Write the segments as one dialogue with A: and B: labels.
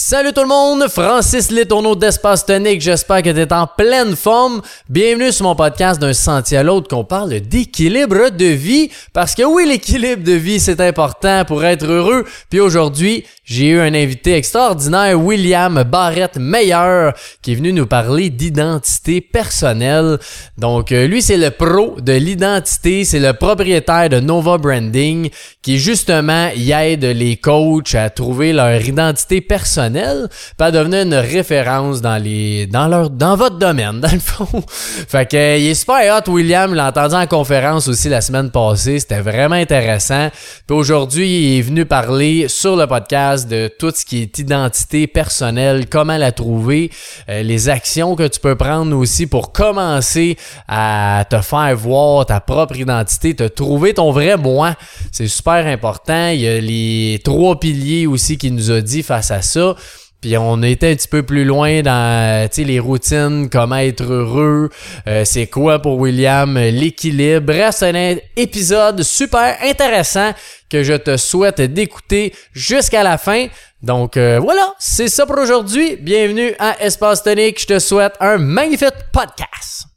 A: Salut tout le monde, Francis Letourneau d'Espace Tonique, j'espère que tu es en pleine forme. Bienvenue sur mon podcast d'un sentier à l'autre qu'on parle d'équilibre de vie, parce que oui, l'équilibre de vie c'est important pour être heureux. Puis aujourd'hui, j'ai eu un invité extraordinaire, William Barrett Meyer, qui est venu nous parler d'identité personnelle. Donc euh, lui c'est le pro de l'identité, c'est le propriétaire de Nova Branding, qui justement aide les coachs à trouver leur identité personnelle personnel, à devenir une référence dans les dans leur dans votre domaine dans le fond. fait que il est super hot William, l'a entendu en conférence aussi la semaine passée, c'était vraiment intéressant. Puis aujourd'hui, il est venu parler sur le podcast de tout ce qui est identité personnelle, comment la trouver, euh, les actions que tu peux prendre aussi pour commencer à te faire voir ta propre identité, te trouver ton vrai moi. C'est super important. Il y a les trois piliers aussi qu'il nous a dit face à ça. Puis on était un petit peu plus loin dans les routines, comment être heureux, euh, c'est quoi pour William l'équilibre. Bref, c'est un épisode super intéressant que je te souhaite d'écouter jusqu'à la fin. Donc euh, voilà, c'est ça pour aujourd'hui. Bienvenue à Espace Tonique. Je te souhaite un magnifique podcast.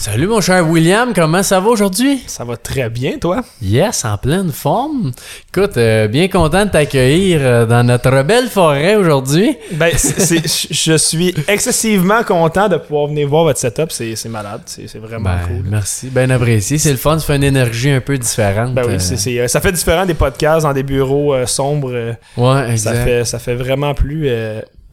A: Salut mon cher William, comment ça va aujourd'hui?
B: Ça va très bien, toi?
A: Yes, en pleine forme. Écoute, euh, bien content de t'accueillir euh, dans notre belle forêt aujourd'hui.
B: Ben, je suis excessivement content de pouvoir venir voir votre setup. C'est malade, c'est vraiment
A: ben,
B: cool.
A: Merci, bien apprécié. C'est le fun, ça fait une énergie un peu différente.
B: Ben oui, euh. ça fait différent des podcasts dans des bureaux sombres.
A: ouais, exact.
B: Ça fait, ça fait vraiment plus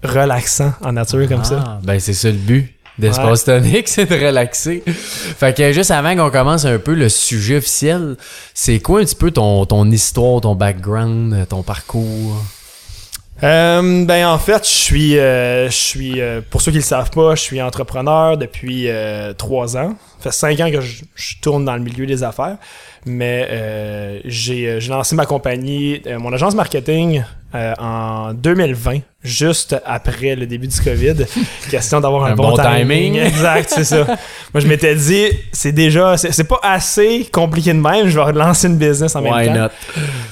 B: relaxant en nature comme ça.
A: Ah, ben c'est ça le but d'espace tonique, c'est de relaxer. Fait que juste avant qu'on commence un peu le sujet officiel, c'est quoi un petit peu ton, ton histoire, ton background, ton parcours?
B: Euh, ben en fait, je suis, euh, je suis euh, pour ceux qui le savent pas, je suis entrepreneur depuis trois ans. Ça fait cinq ans que je, tourne dans le milieu des affaires, mais j'ai lancé ma compagnie, mon agence marketing en 2020 juste après le début du COVID. Question d'avoir un, bon, timing. Exact, c'est ça. Moi, je m'étais dit, c'est déjà, c'est pas assez compliqué de même, je vais relancer une business en même
A: Why
B: temps.
A: Not?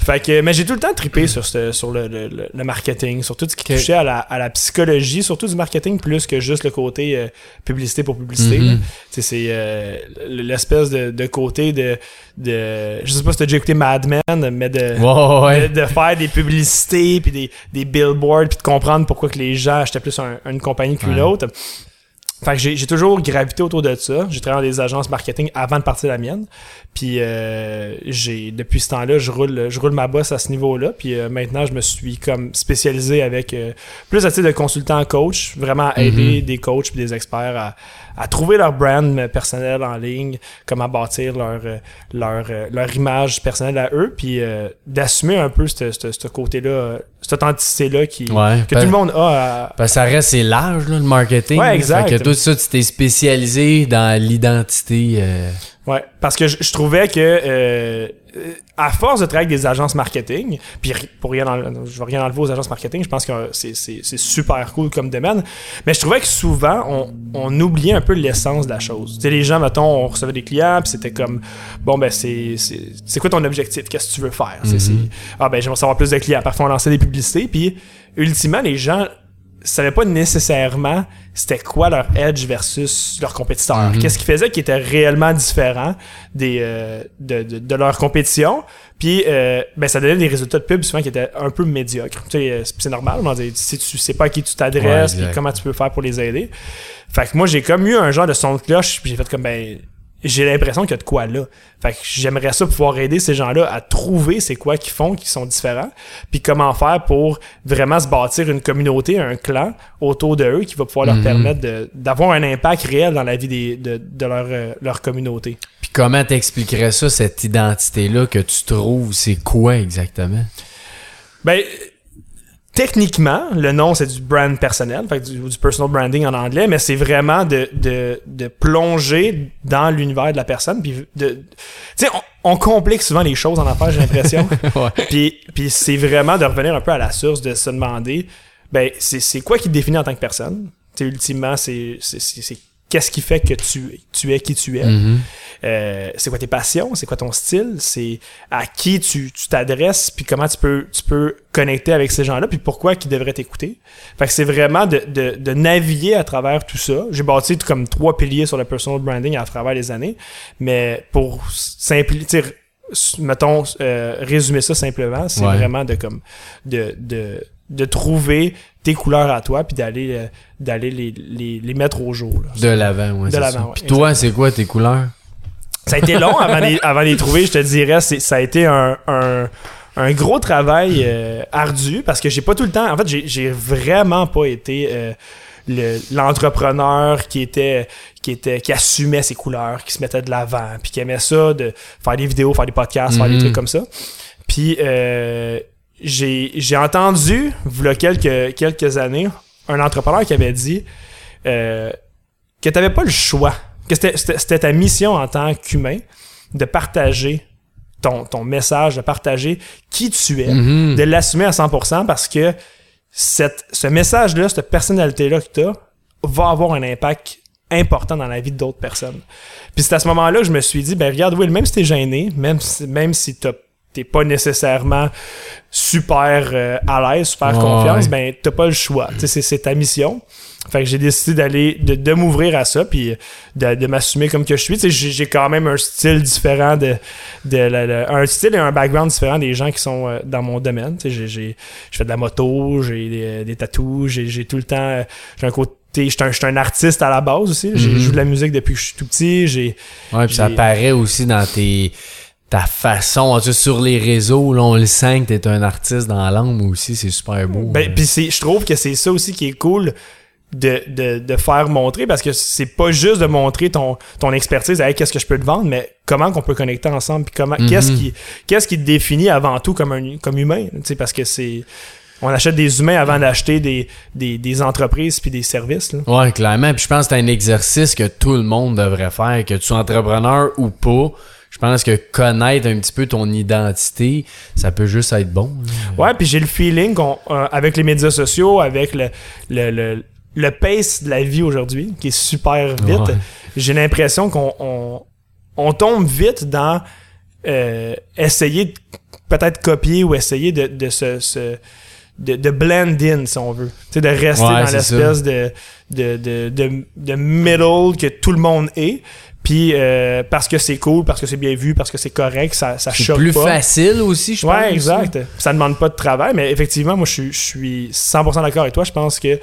B: Fait que, mais j'ai tout le temps trippé sur, sur le, le, marketing, sur tout ce qui touchait à la, à la, psychologie, surtout du marketing plus que juste le côté euh, publicité pour publicité. Mm-hmm. C'est euh, l'espèce de, de, côté de, de. Je sais pas si t'as déjà écouté Mad Men, mais de, de, faire des publicités, puis des, des billboards, puis de comprendre pourquoi que les gens achetaient plus une compagnie qu'une autre. Fait que j'ai toujours gravité autour de ça. J'ai travaillé dans des agences marketing avant de partir la mienne. Puis euh, j'ai depuis ce temps-là, je roule je roule ma bosse à ce niveau-là. Puis euh, maintenant, je me suis comme spécialisé avec euh, plus à titre de consultant coach, vraiment aider mm-hmm. des coachs et des experts à, à trouver leur brand personnel en ligne, comment bâtir leur leur leur image personnelle à eux, puis d'assumer un peu ce côté-là, cette authenticité-là qui que tout le monde a.
A: À... ça reste c'est large le marketing.
B: Ouais, exact.
A: Fait que tout ça, tu t'es spécialisé dans l'identité.
B: Ouais, parce que je, trouvais que euh, à force de travailler avec des agences marketing, puis pour rien je veux rien enlever aux agences marketing, je pense que c'est super cool comme domaine, mais je trouvais que souvent on, on oubliait un peu l'essence de la chose. Tu sais, les gens, mettons, on recevait des clients, puis c'était comme bon ben c'est c'est quoi ton objectif, qu'est-ce que tu veux faire, mm-hmm. ah ben j'aimerais savoir plus de clients, parfois on lançait des publicités, puis ultimement les gens savaient pas nécessairement c'était quoi leur edge versus leur compétiteur? Mhm. Qu'est-ce qui faisait qui était réellement différent des euh, de, de, leur compétition? Puis euh, ben ça donnait des résultats de pub souvent qui étaient un peu médiocres. Tu sais, c'est normal, si tu sais pas à qui tu t'adresses, puis comment tu peux faire pour les aider. Fait que moi j'ai comme eu un genre de son de cloche, puis j'ai fait comme ben j'ai l'impression qu'il y a de quoi là. Fait que j'aimerais ça pouvoir aider ces gens-là à trouver c'est quoi qu'ils font qui sont différents, puis comment faire pour vraiment se bâtir une communauté, un clan autour de eux qui va pouvoir leur mhm. permettre d'avoir un impact réel dans la vie des, de, de leur, euh, leur communauté.
A: Puis comment t'expliquerais ça, cette identité-là que tu trouves, c'est quoi exactement?
B: Ben, techniquement, le nom, c'est du brand personnel, fait du, du, personal branding en anglais, mais c'est vraiment de, de, de, plonger dans l'univers de la personne. Puis de, tu sais, on, on, complique souvent les choses en affaires, j'ai l'impression. puis, puis c'est vraiment de revenir un peu à la source, de se demander ben, c'est c'est quoi qui te définit en tant que personne? Tu sais, ultimement, c'est qu'est-ce qui fait que tu, tu es qui tu es?
A: Mhm.
B: Euh, c'est quoi tes passions, c'est quoi ton style, c'est à qui tu tu t'adresses, puis comment tu peux tu peux connecter avec ces gens-là, puis pourquoi ils devraient t'écouter? Fait que c'est vraiment de, de, de naviguer à travers tout ça. J'ai bâti comme trois piliers sur le personal branding à travers les années, mais pour simplifier, mettons euh, résumer ça simplement, c'est
A: Ouais.
B: vraiment de comme de de de trouver tes couleurs à toi puis d'aller euh, d'aller les, les, les mettre au jour. là.
A: De l'avant, ouais.
B: De l'avant,
A: Puis toi, c'est quoi tes couleurs?
B: Ça a été long avant de les, avant les trouver, je te dirais. C'est, ça a été un, un, un gros travail euh, ardu parce que j'ai pas tout le temps. En fait, j'ai, vraiment pas été euh, le- l'entrepreneur qui était qui était qui assumait ses couleurs, qui se mettait de l'avant, puis qui aimait ça de faire des vidéos, faire des podcasts, faire des
A: Mhm.
B: trucs comme ça. Puis euh, j'ai j'ai entendu, il y a quelques quelques années, un entrepreneur qui avait dit euh, que t'avais pas le choix, que c'était- ta mission en tant qu'humain de partager ton, ton message, de partager qui tu es,
A: Mhm.
B: de l'assumer à 100% parce que cette, ce message-là, cette personnalité-là que tu as, va avoir un impact important dans la vie d'autres personnes. Puis c'est à ce moment-là que je me suis dit, ben regarde, Will, même si t'es gêné, même si, même si t'as- t'es pas nécessairement super euh, à l'aise, super
A: Ouais,
B: confiance,
A: ouais.
B: ben t'as pas le choix. C'est- c'est ta mission. Fait que j'ai décidé d'aller, de, de m'ouvrir à ça, puis de, de m'assumer comme que je suis. J'ai j'ai quand même un style différent de, de la- la- un style et un background différent des gens qui sont euh, dans mon domaine. J'ai- fais de la moto, j'ai des, des tatous, j'ai j'ai tout le temps, euh, j'ai un côté, je suis un, un artiste à la base aussi. J'ai
A: Mhm.
B: joué de la musique depuis que je suis tout petit. J'ai
A: Ouais, puis ça
B: J'ai-
A: paraît aussi dans tes ta façon, sur les réseaux, là, on le sent que t'es un artiste dans l'âme aussi, c'est super beau.
B: Ben, puis c'est, je trouve que c'est ça aussi qui est cool de, de, de faire montrer parce que c'est pas juste de montrer ton, ton expertise, hey, qu'est-ce que je peux te vendre, mais comment qu'on peut connecter ensemble, puis comment, qu'est-ce qui, qu'est-ce qui te définit avant tout comme un, comme humain, tu sais, parce que c'est, on achète des humains avant d'acheter des, des, des entreprises puis des services, là.
A: Ouais, clairement. Puis je pense que c'est un exercice que tout le monde devrait faire, que tu sois entrepreneur ou pas. Je pense que connaître un petit peu ton identité, ça peut juste être bon. là.
B: Ouais, puis j'ai le feeling qu'on, euh, avec les médias sociaux, avec le, le, le, le pace de la vie aujourd'hui, qui est super vite,
A: Ouais.
B: j'ai l'impression qu'on on, on tombe vite dans euh, essayer de peut-être copier ou essayer de, de se, se- de, de blend in, si on veut. Tu sais, de rester
A: Ouais,
B: dans l'espèce de, de, de, de middle que tout le monde est. Puis euh, parce que c'est cool, parce que c'est bien vu, parce que c'est correct, ça, ça
A: C'est
B: choque
A: plus
B: pas.
A: facile aussi, je pense.
B: Ouais, exact. Ça demande pas de travail, mais effectivement, moi, je suis, je suis 100% d'accord avec toi. Je pense que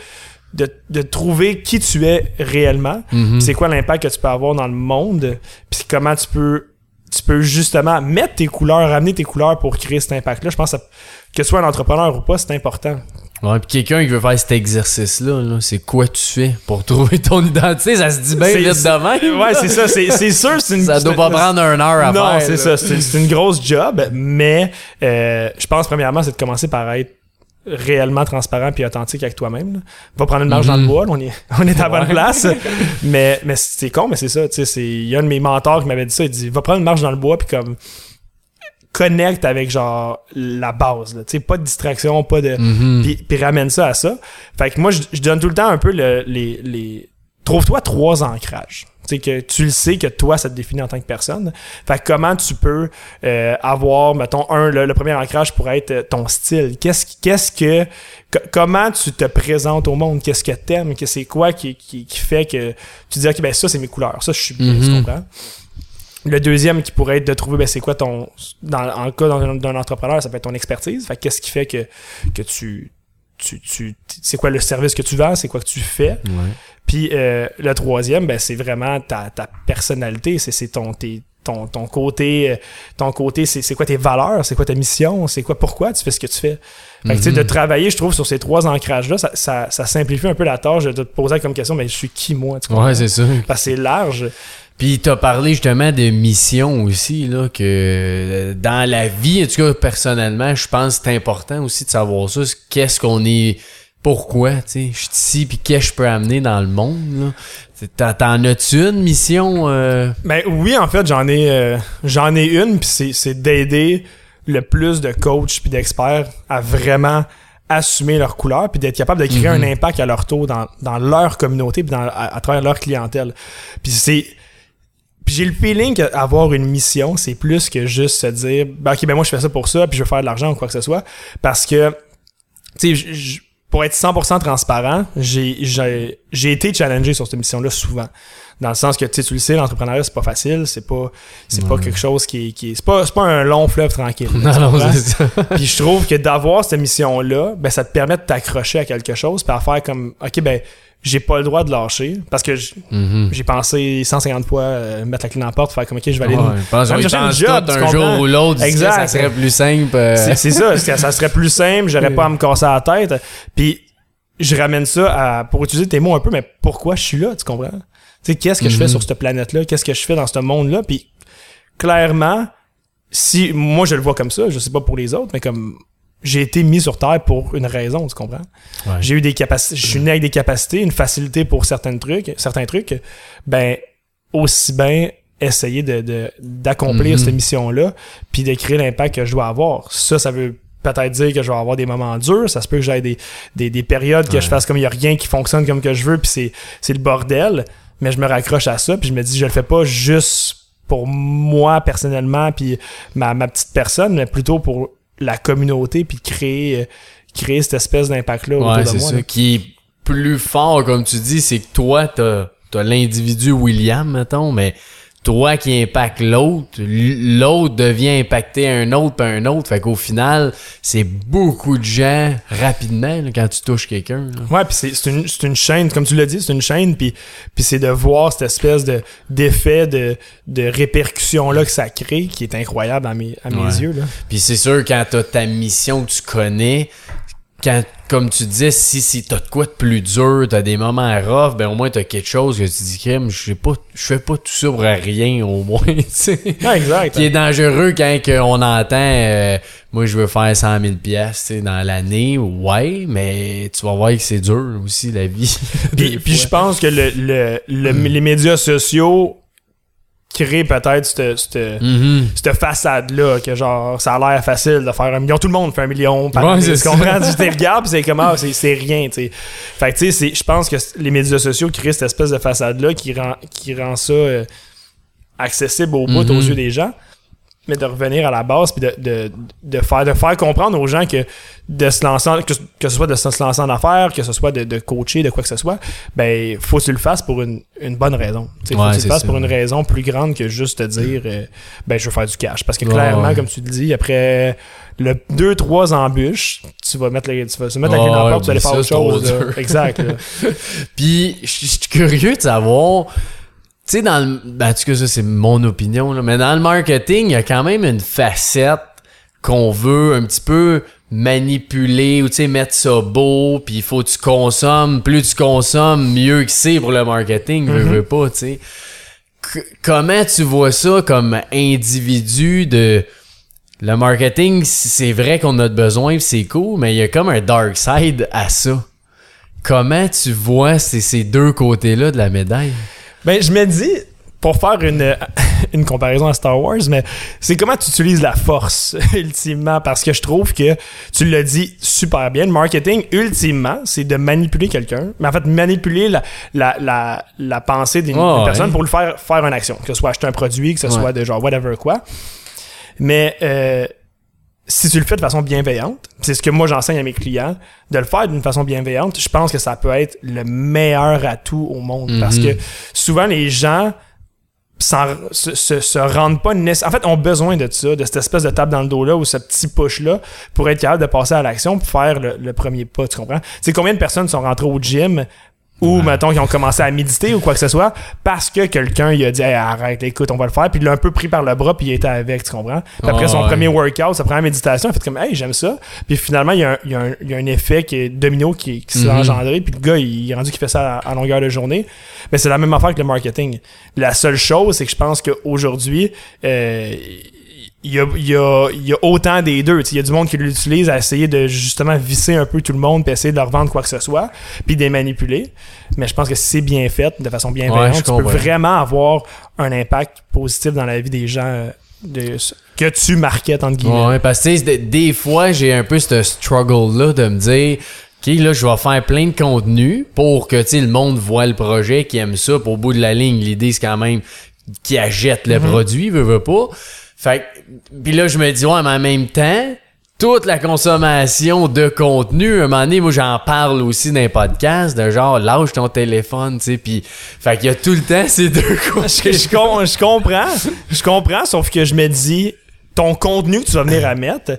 B: de, de trouver qui tu es réellement,
A: Mhm.
B: c'est quoi l'impact que tu peux avoir dans le monde, puis comment tu peux tu peux justement mettre tes couleurs, ramener tes couleurs pour créer cet impact-là. Je pense que, que tu sois un entrepreneur ou pas, c'est important.
A: Ouais, puis quelqu'un qui veut faire cet exercice-là, là, c'est quoi tu fais pour trouver ton identité? Ça se dit bien
B: C'est-
A: vite de même.
B: Ouais, c'est ça. C'est c'est sûr, c'est une.
A: Ça doit pas prendre une heure à
B: non,
A: faire.
B: c'est ça. C'est c'est une grosse job, mais euh, je pense premièrement, c'est de commencer par être réellement transparent puis authentique avec toi-même. là. Va prendre une marche dans le
A: Mhm.
B: bois, là, on est, on est à la bonne place. mais mais c'est con, mais c'est ça. tu sais, c'est- Il y a un de mes mentors qui m'avait dit ça. Il dit Va prendre une marche dans le bois puis comme connecte avec genre la base. Là, pas de distraction, pas de.
A: Mhm.
B: Puis, puis ramène ça à ça. Fait que moi, je, je donne tout le temps un peu le- les, les... Trouve-toi trois ancrages. Tu sais, que tu le sais que toi, ça te définit en tant que personne. Fait que comment tu peux euh, avoir, mettons, un, le, le premier ancrage pourrait être euh, ton style? Qu'est-ce qu'est-ce que... co- comment tu te présentes au monde? Qu'est-ce que t'aimes? Que c'est quoi qui, qui, qui fait que tu dis, OK, ben ça, c'est mes couleurs. Ça, je suis bien, tu
A: Mhm.
B: comprends? Le deuxième qui pourrait être de trouver, ben, c'est quoi ton. Dans, en cas d'un entrepreneur, ça peut être ton expertise. Fait que qu'est-ce qui fait que, que tu. tu, tu c'est quoi le service que tu vends, c'est quoi que tu fais?
A: Ouais.
B: Puis euh, le troisième, ben, c'est vraiment ta, ta personnalité, c'est c'est ton, tes- ton, ton côté, euh, ton côté, c'est c'est quoi tes valeurs, c'est quoi ta mission, c'est quoi pourquoi tu fais ce que tu fais? Fait que, tu sais,
A: Mhm.
B: de travailler, je trouve, sur ces trois ancrages-là, ça, ça, ça simplifie un peu la tâche de te poser comme question, mais je suis qui moi, tu?
A: Ouais, c'est ça.
B: Parce que c'est large.
A: Puis t'as parlé justement de mission aussi, là, que euh, dans la vie, en tout cas personnellement, je pense que c'est important aussi de savoir ça. Qu'est-ce qu'on est. Pourquoi, tu sais, je suis ici, puis qu'est-ce que je peux amener dans le monde, là. T'en as-tu une mission? euh?
B: Ben oui, en fait, j'en ai, euh, j'en ai une, puis c'est, c'est d'aider le plus de coachs puis d'experts à vraiment assumer leur couleur puis d'être capable de créer
A: Mhm.
B: un impact à leur tour dans, dans leur communauté puis dans, à, à travers leur clientèle. Puis c'est puis j'ai le feeling qu'avoir une mission, c'est plus que juste se dire ben, OK ben moi je fais ça pour ça puis je veux faire de l'argent ou quoi que ce soit parce que tu sais pour être 100% transparent, j'ai été challengé sur cette mission là souvent dans le sens que tu sais tu le sais l'entrepreneuriat c'est pas facile, c'est pas c'est pas quelque chose qui est, qui est- c'est pas c'est pas un long fleuve tranquille.
A: Non, non, ça.
B: Puis je trouve que d'avoir cette mission-là, ben ça te permet de t'accrocher à quelque chose, puis à faire comme, ok, ben j'ai pas le droit de lâcher, parce que
A: Mhm.
B: j'ai pensé 150 fois euh, mettre la clé dans la porte, faire comme, ok, je vais aller. Chercher un job,
A: un jour ou l'autre.
B: Exact.
A: Ça serait plus simple. euh,
B: C'est ça, ça serait plus simple, j'aurais pas à me casser la tête. Puis je ramène ça à, pour utiliser tes mots un peu, mais pourquoi je suis là, tu comprends? Tu sais, qu'est-ce que je fais
A: Mhm.
B: sur cette planète-là? Qu'est-ce que je fais dans ce monde-là? Puis clairement, si moi je le vois comme ça, je sais pas pour les autres, mais comme j'ai été mis sur terre pour une raison, tu comprends?
A: Ouais.
B: J'ai eu des capacités, je suis né avec des capacités, une facilité pour certains trucs, certains trucs, ben aussi bien essayer de de- d'accomplir
A: Mhm.
B: cette mission-là, puis de créer l'impact que je dois avoir. Ça, ça veut peut-être dire que je vais avoir des moments durs, ça se peut que j'aille des, des, des périodes que
A: Ouais.
B: je fasse comme il y a rien qui fonctionne comme que je veux, puis c'est c'est le bordel, mais je me raccroche à ça, puis je me dis je le fais pas juste pour moi personnellement puis ma, ma petite personne, mais plutôt pour la communauté puis créer euh, créer cette espèce d'impact là autour de moi.
A: ça.
B: là.
A: Qui est plus fort, comme tu dis, c'est que toi, t'as as, l'individu William, mettons, mais toi qui impacte l'autre, l'autre devient impacté un autre puis un autre. Fait qu'au final, c'est beaucoup de gens rapidement là, quand tu touches quelqu'un.
B: Ouais, puis c'est c'est une, c'est une chaîne, comme tu l'as dit, c'est une chaîne, puis puis c'est de voir cette espèce de d'effet de, de répercussion là que ça crée, qui est incroyable à mes, à mes
A: Ouais.
B: yeux là.
A: Puis c'est sûr, quand t'as ta mission que tu connais, quand, comme tu disais, si, si t'as de quoi de plus dur, t'as des moments rough, ben au moins t'as quelque chose que tu dis, crème, je sais pas, je fais pas tout ça pour rien, au moins, tu sais.
B: Exact.
A: Qui est dangereux quand on entend, euh, moi je veux faire 100 000 piastres, tu sais, dans l'année, ouais, mais tu vas voir que c'est dur aussi, la vie.
B: Puis, puis je pense que le, le, le- les médias sociaux créent peut-être cette, cette,
A: Mhm.
B: cette façade-là, que genre, ça a l'air facile de faire un million. Tout le monde fait un million par
A: Ouais,
B: année. Tu comprends? Tu te regardes, c'est comme, ah, c'est, rien, tu sais. Fait que, tu sais, je pense que les médias sociaux créent cette espèce de façade-là qui rend, qui rend ça euh, accessible au bout
A: Mhm.
B: aux yeux des gens. Mais de revenir à la base, puis de, de, de, faire, de faire comprendre aux gens que de se lancer, en- que, que ce soit de se lancer en affaires, que ce soit de, de coacher, de quoi que ce soit, ben, faut que tu le fasses pour une, une bonne raison. Tu sais, faut
A: Ouais,
B: que tu le fasses
A: ça.
B: pour une raison plus grande que juste te dire, euh, ben, je veux faire du cash. Parce que
A: Ouais,
B: clairement,
A: ouais.
B: comme tu le dis, après le deux, trois embûches, tu vas mettre, le- tu vas se mettre la
A: Ouais,
B: clé dans la
A: ouais,
B: porte, tu vas aller faire autre chose. Exact.
A: Puis, je suis curieux de savoir, tu sais, dans le. Ben, en tout cas, ça, c'est mon opinion, là, mais dans le marketing, il y a quand même une facette qu'on veut un petit peu manipuler ou, tu sais, mettre ça beau, puis il faut que tu consommes. Plus tu consommes, mieux que c'est pour le marketing, veux,
B: Mhm.
A: veux pas, tu sais. Comment tu vois ça comme individu de. Le marketing, c'est vrai qu'on a besoin, c'est cool, mais il y a comme un dark side à ça. Comment tu vois ces, ces deux côtés-là de la médaille?
B: Ben, je me dis, pour faire une, une comparaison à Star Wars, mais c'est comment tu utilises la force, ultimement, parce que je trouve que tu l'as dit super bien, le marketing, ultimement, c'est de manipuler quelqu'un, mais en fait, manipuler la, la, la, la pensée d'une d'une personne
A: ouais.
B: pour le faire faire une action, que ce soit acheter un produit, que ce
A: Ouais.
B: soit de genre whatever quoi. Mais euh, si tu le fais de façon bienveillante, c'est ce que moi j'enseigne à mes clients, de le faire d'une façon bienveillante, je pense que ça peut être le meilleur atout au monde. Parce
A: Mhm.
B: que souvent les gens se, se, se rendent pas nécessairement. En fait, ont besoin de ça, de cette espèce de tape dans le dos là ou ce petit push là pour être capable de passer à l'action pour faire le, le premier pas, tu comprends? C'est combien de personnes sont rentrées au gym ou,
A: Ouais.
B: mettons, qui ont commencé à méditer ou quoi que ce soit parce que quelqu'un il a dit Hey, arrête, écoute, on va le faire, puis il l'a un peu pris par le bras, puis il était avec, tu comprends? Puis après son
A: ouais.
B: premier workout, sa première méditation, il a fait comme Hey, j'aime ça. Puis finalement, il y a un, il y a un- il y a un effet qui est domino qui, qui s'est
A: Mhm.
B: engendré, puis le gars, il est rendu qu'il fait ça à, à longueur de journée. Mais c'est la même affaire que le marketing. La seule chose, c'est que je pense qu'aujourd'hui, euh, il y a, il y, a, il y a autant des deux. Il y a du monde qui l'utilise à essayer de justement visser un peu tout le monde puis essayer de leur vendre quoi que ce soit, puis de les manipuler. Mais je pense que si c'est bien fait, de façon bienveillante,
A: Ouais,
B: tu peux vraiment avoir un impact positif dans la vie des gens. euh, de- que tu marketes, entre guillemets.
A: Ouais, parce que tu sais, des- fois, j'ai un peu ce struggle-là de me dire, OK, là, je vais faire plein de contenu pour que, tu le monde voit le projet, qui aime ça. Pour au bout de la ligne, l'idée, c'est quand même qu'ils achètent le produit, veut, veut pas. Fait que, puis là, je me dis, ouais, mais en même temps, toute la consommation de contenu, à un moment donné, moi, j'en parle aussi dans les podcasts, de genre, lâche ton téléphone, tu sais, puis... Fait qu'il y a tout le temps ces deux côtés.
B: je com- je comprends, je comprends, sauf que je me dis, ton contenu que tu vas venir à mettre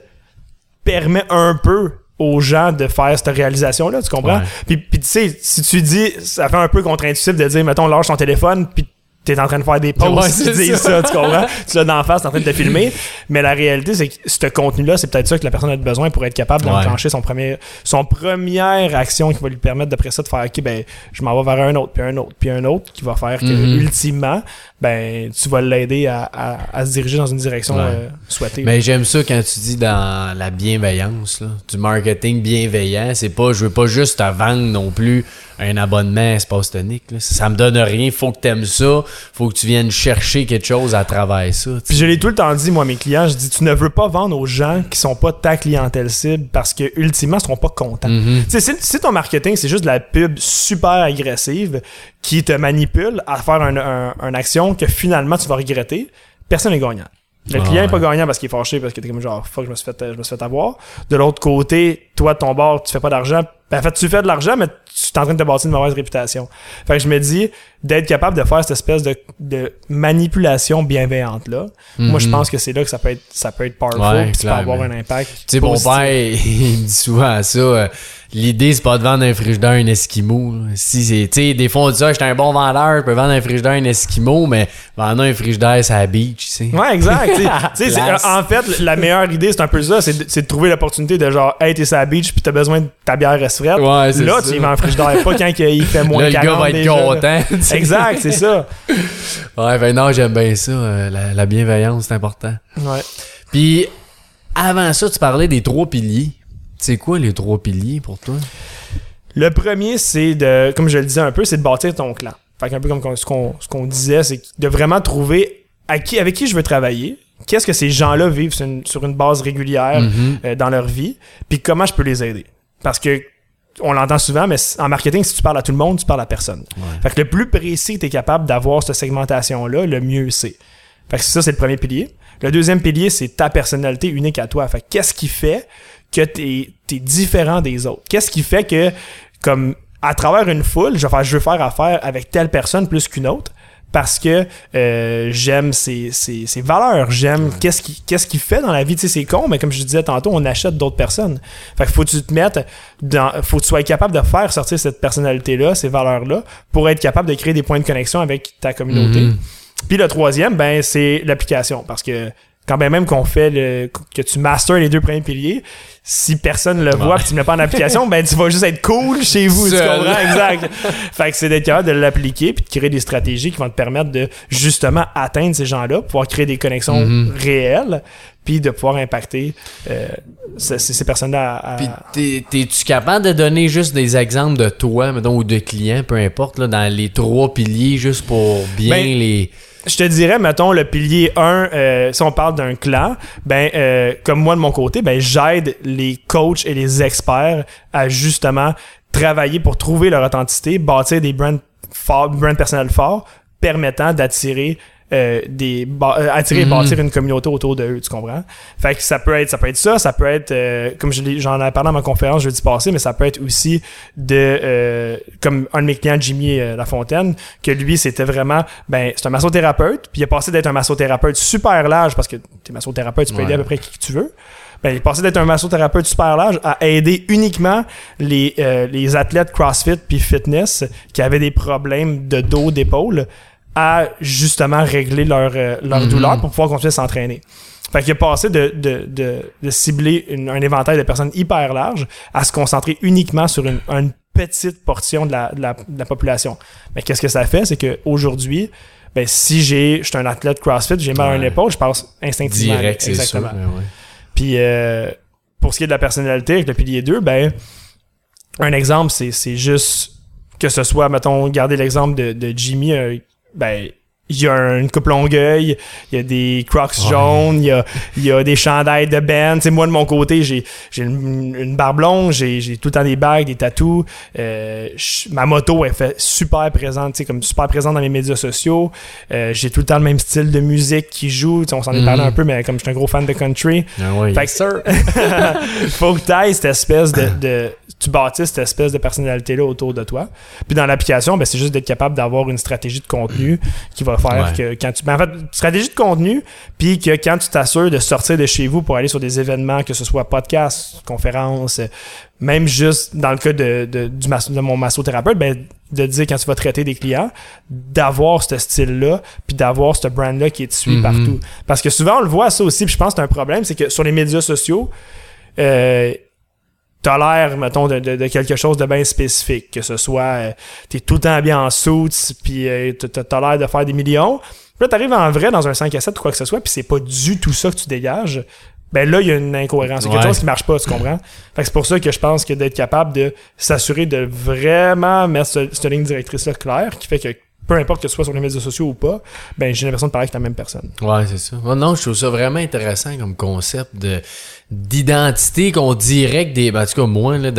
B: permet un peu aux gens de faire cette réalisation-là, tu comprends?
A: Ouais.
B: Puis, puis tu sais, si tu dis, ça fait un peu contre-intuitif de dire, mettons, lâche ton téléphone, puis t'es en train de faire des posts
A: Ouais, c'est
B: disent
A: ça.
B: ça. tu comprends? tu l'as d'en face, t'es en train de te filmer. Mais la réalité, c'est que ce contenu-là, c'est peut-être ça que la personne a besoin pour être capable d'enclencher son premier, son première action qui va lui permettre d'après ça de faire, OK, ben, je m'en vais vers un autre, puis un autre, puis un autre, qui va faire que,
A: Mhm.
B: ultimement, ben, tu vas l'aider à, à- à se diriger dans une direction
A: Ouais.
B: euh, souhaitée.
A: Mais j'aime ça quand tu dis dans la bienveillance, là, du marketing bienveillant. C'est pas, je veux pas juste te vendre non plus un abonnement à Espace Tonique. là. Ça, ça me donne rien. Faut que t'aimes ça. Faut que tu viennes chercher quelque chose à travers ça.
B: Puis je l'ai tout le temps dit, moi, à mes clients, je dis, tu ne veux pas vendre aux gens qui sont pas ta clientèle cible parce que, ultimement, ils seront pas contents.
A: Mhm.
B: Si, si ton marketing, c'est juste de la pub super agressive qui te manipule à faire un, un- une action que finalement tu vas regretter, personne n'est gagnant. Le
A: Ah
B: client
A: ouais.
B: est pas gagnant parce qu'il est fâché parce que t'es comme genre fuck je me suis fait je me suis fait avoir. De l'autre côté, toi de ton bord, tu fais pas d'argent. Ben, en fait, tu fais de l'argent, mais tu es en train de te bâtir une mauvaise réputation. Fait que je me dis d'être capable de faire cette espèce de, de manipulation bienveillante là. Moi je
A: Mhm.
B: pense que c'est là que ça peut être ça peut être powerful
A: Ouais,
B: ça peut avoir un impact.
A: Tu sais, mon père, il me dit souvent ça. euh, L'idée, c'est pas de vendre un frigidaire un Esquimau. Si c'est, tu sais, des fois, on dit ça, j'étais un bon vendeur, je peux vendre un frigidaire un Esquimau, mais vendre un frigidaire, c'est à la beach, tu sais.
B: Ouais, exact. tu sais. Tu sais, c'est-
A: Classe.
B: en fait, la meilleure idée, c'est un peu ça, c'est de, c'est de trouver l'opportunité de genre, hey, t'es sur la beach, puis t'as besoin de ta bière reste frette.
A: Ouais, c'est
B: Là,
A: ça.
B: tu y vas en frigidaire, pas quand il fait moins
A: Là, le
B: 40
A: gars va être
B: déjà.
A: content.
B: Exact, c'est ça.
A: Ouais, ben non, j'aime bien ça. euh, la, la bienveillance, c'est important.
B: Ouais.
A: Puis, avant ça, tu parlais des trois piliers. C'est quoi les trois piliers pour toi?
B: Le premier, c'est de, comme je le disais un peu, c'est de bâtir ton clan. Fait qu'un peu comme ce qu'on ce qu'on disait, c'est de vraiment trouver à qui, avec qui je veux travailler, qu'est-ce que ces gens-là vivent sur une, sur une base régulière
A: Mhm.
B: euh, dans leur vie, puis comment je peux les aider. Parce que on l'entend souvent, mais en marketing, si tu parles à tout le monde, tu parles à personne.
A: Ouais.
B: Fait que le plus précis que tu es capable d'avoir cette segmentation-là, le mieux c'est. Fait que ça, c'est le premier pilier. Le deuxième pilier, c'est ta personnalité unique à toi. Fait que qu'est-ce qui fait que t'es es différent des autres? Qu'est-ce qui fait que, comme à travers une foule, je vais faire, je veux faire affaire avec telle personne plus qu'une autre? Parce que euh, j'aime ses, ses, ses valeurs, j'aime qu'est-ce qui qu'est-ce qu'il fait dans la vie. Tu sais, c'est con, mais comme je disais tantôt, on achète d'autres personnes. Fait que faut que tu te mettes dans, faut que tu sois capable de faire sortir cette personnalité-là, ces valeurs-là, pour être capable de créer des points de connexion avec ta communauté.
A: Mhm.
B: Puis le troisième, ben, c'est l'application. Parce que quand ben même qu'on fait le, que tu masters les deux premiers piliers, si personne le voit
A: Ouais.
B: pis tu le mets pas en application, ben, tu vas juste être cool chez vous. Tu
A: Seul.
B: comprends? Exact. fait que c'est d'être capable de l'appliquer puis de créer des stratégies qui vont te permettre de, justement, atteindre ces gens-là, pouvoir créer des connexions
A: Mhm.
B: réelles puis de pouvoir impacter, euh, ces, ces- personnes-là à,
A: Puis, t'es- t'es-tu capable de donner juste des exemples de toi, mettons, ou de clients, peu importe, là, dans les trois piliers, juste pour bien
B: Ben,
A: les.
B: Je te dirais, mettons, le pilier 1, euh, si on parle d'un clan, ben, euh, comme moi de mon côté, ben, j'aide les coachs et les experts à justement travailler pour trouver leur authenticité, bâtir des brands forts, brands personnels forts, permettant d'attirer euh, des euh, attirer et
A: Mhm.
B: bâtir une communauté autour de eux, tu comprends? Fait que ça peut être ça peut être ça, ça peut être euh, comme je j'en ai parlé dans ma conférence jeudi passé, mais ça peut être aussi de euh, comme un de mes clients Jimmy euh, Lafontaine que lui c'était vraiment ben c'est un massothérapeute, puis il est passé d'être un massothérapeute super large parce que t'es massothérapeute, tu peux
A: Ouais.
B: aider à peu près qui que tu veux. Ben, il est passé d'être un massothérapeute super large à aider uniquement les, euh, les athlètes CrossFit puis fitness qui avaient des problèmes de dos, d'épaule à justement régler leur, euh, leur
A: Mhm.
B: douleur pour pouvoir continuer à s'entraîner. Fait qu'il est passé de, de, de, de cibler une- un éventail de personnes hyper large à se concentrer uniquement sur une, une petite portion de la, de la, de la population. Mais qu'est-ce que ça fait? C'est qu'aujourd'hui, ben, si j'ai, je suis un athlète CrossFit, j'ai mal à une
A: Ouais.
B: épaule, je passe instinctivement.
A: Direct, c'est sûr.
B: Exactement.
A: ouais.
B: Puis euh, pour ce qui est de la personnalité avec le pilier 2, ben un exemple, c'est, c'est juste que ce soit, mettons, garder l'exemple de, de Jimmy, euh, ben il y a une coupe longueuil, il y a des crocs jaunes, il y a, il y a des chandails de band. Tu sais, moi, de mon côté, j'ai, j'ai une, une barbe longue, j'ai, j'ai tout le temps des bagues, des tatous. Euh, ma moto, elle fait super présente, tu sais, comme super présente dans mes médias sociaux. Euh, j'ai tout le temps le même style de musique qui joue. Tu sais, on s'en est parlé
A: Mhm.
B: un peu, mais comme je suis un gros fan de country,
A: Ah ouais.
B: fait que faut que tu ailles cette espèce de, de- Tu bâtisses cette espèce de personnalité-là autour de toi. Puis dans l'application, ben, c'est juste d'être capable d'avoir une stratégie de contenu qui va faire
A: Ouais.
B: que quand tu. ben, en fait, stratégie de contenu, puis que quand tu t'assures de sortir de chez vous pour aller sur des événements, que ce soit podcast, conférence, même juste dans le cas de, de, du mas- de mon massothérapeute, ben, de dire quand tu vas traiter des clients, d'avoir ce style-là, puis d'avoir ce brand-là qui te suit
A: Mhm.
B: partout. Parce que souvent, on le voit ça aussi, puis je pense que c'est un problème, c'est que sur les médias sociaux, euh, l'air, mettons, de, de- de quelque chose de bien spécifique, que ce soit, euh, t'es tout le temps bien en suits, puis euh, t'as l'air de faire des millions. Puis là, t'arrives en vrai dans un 5 à 7 ou quoi que ce soit, puis c'est pas du tout ça que tu dégages. Ben là, il y a une incohérence. A quelque
A: Ouais.
B: chose qui marche pas, tu comprends? Fait que c'est pour ça que je pense que d'être capable de s'assurer de vraiment mettre ce- cette ligne directrice-là claire, qui fait que peu importe que ce soit sur les médias sociaux ou pas, ben j'ai l'impression de parler avec la même personne.
A: Ouais, c'est ça. Non, je trouve ça vraiment intéressant comme concept de d'identité qu'on dirait que des. ben, en tout moi, là,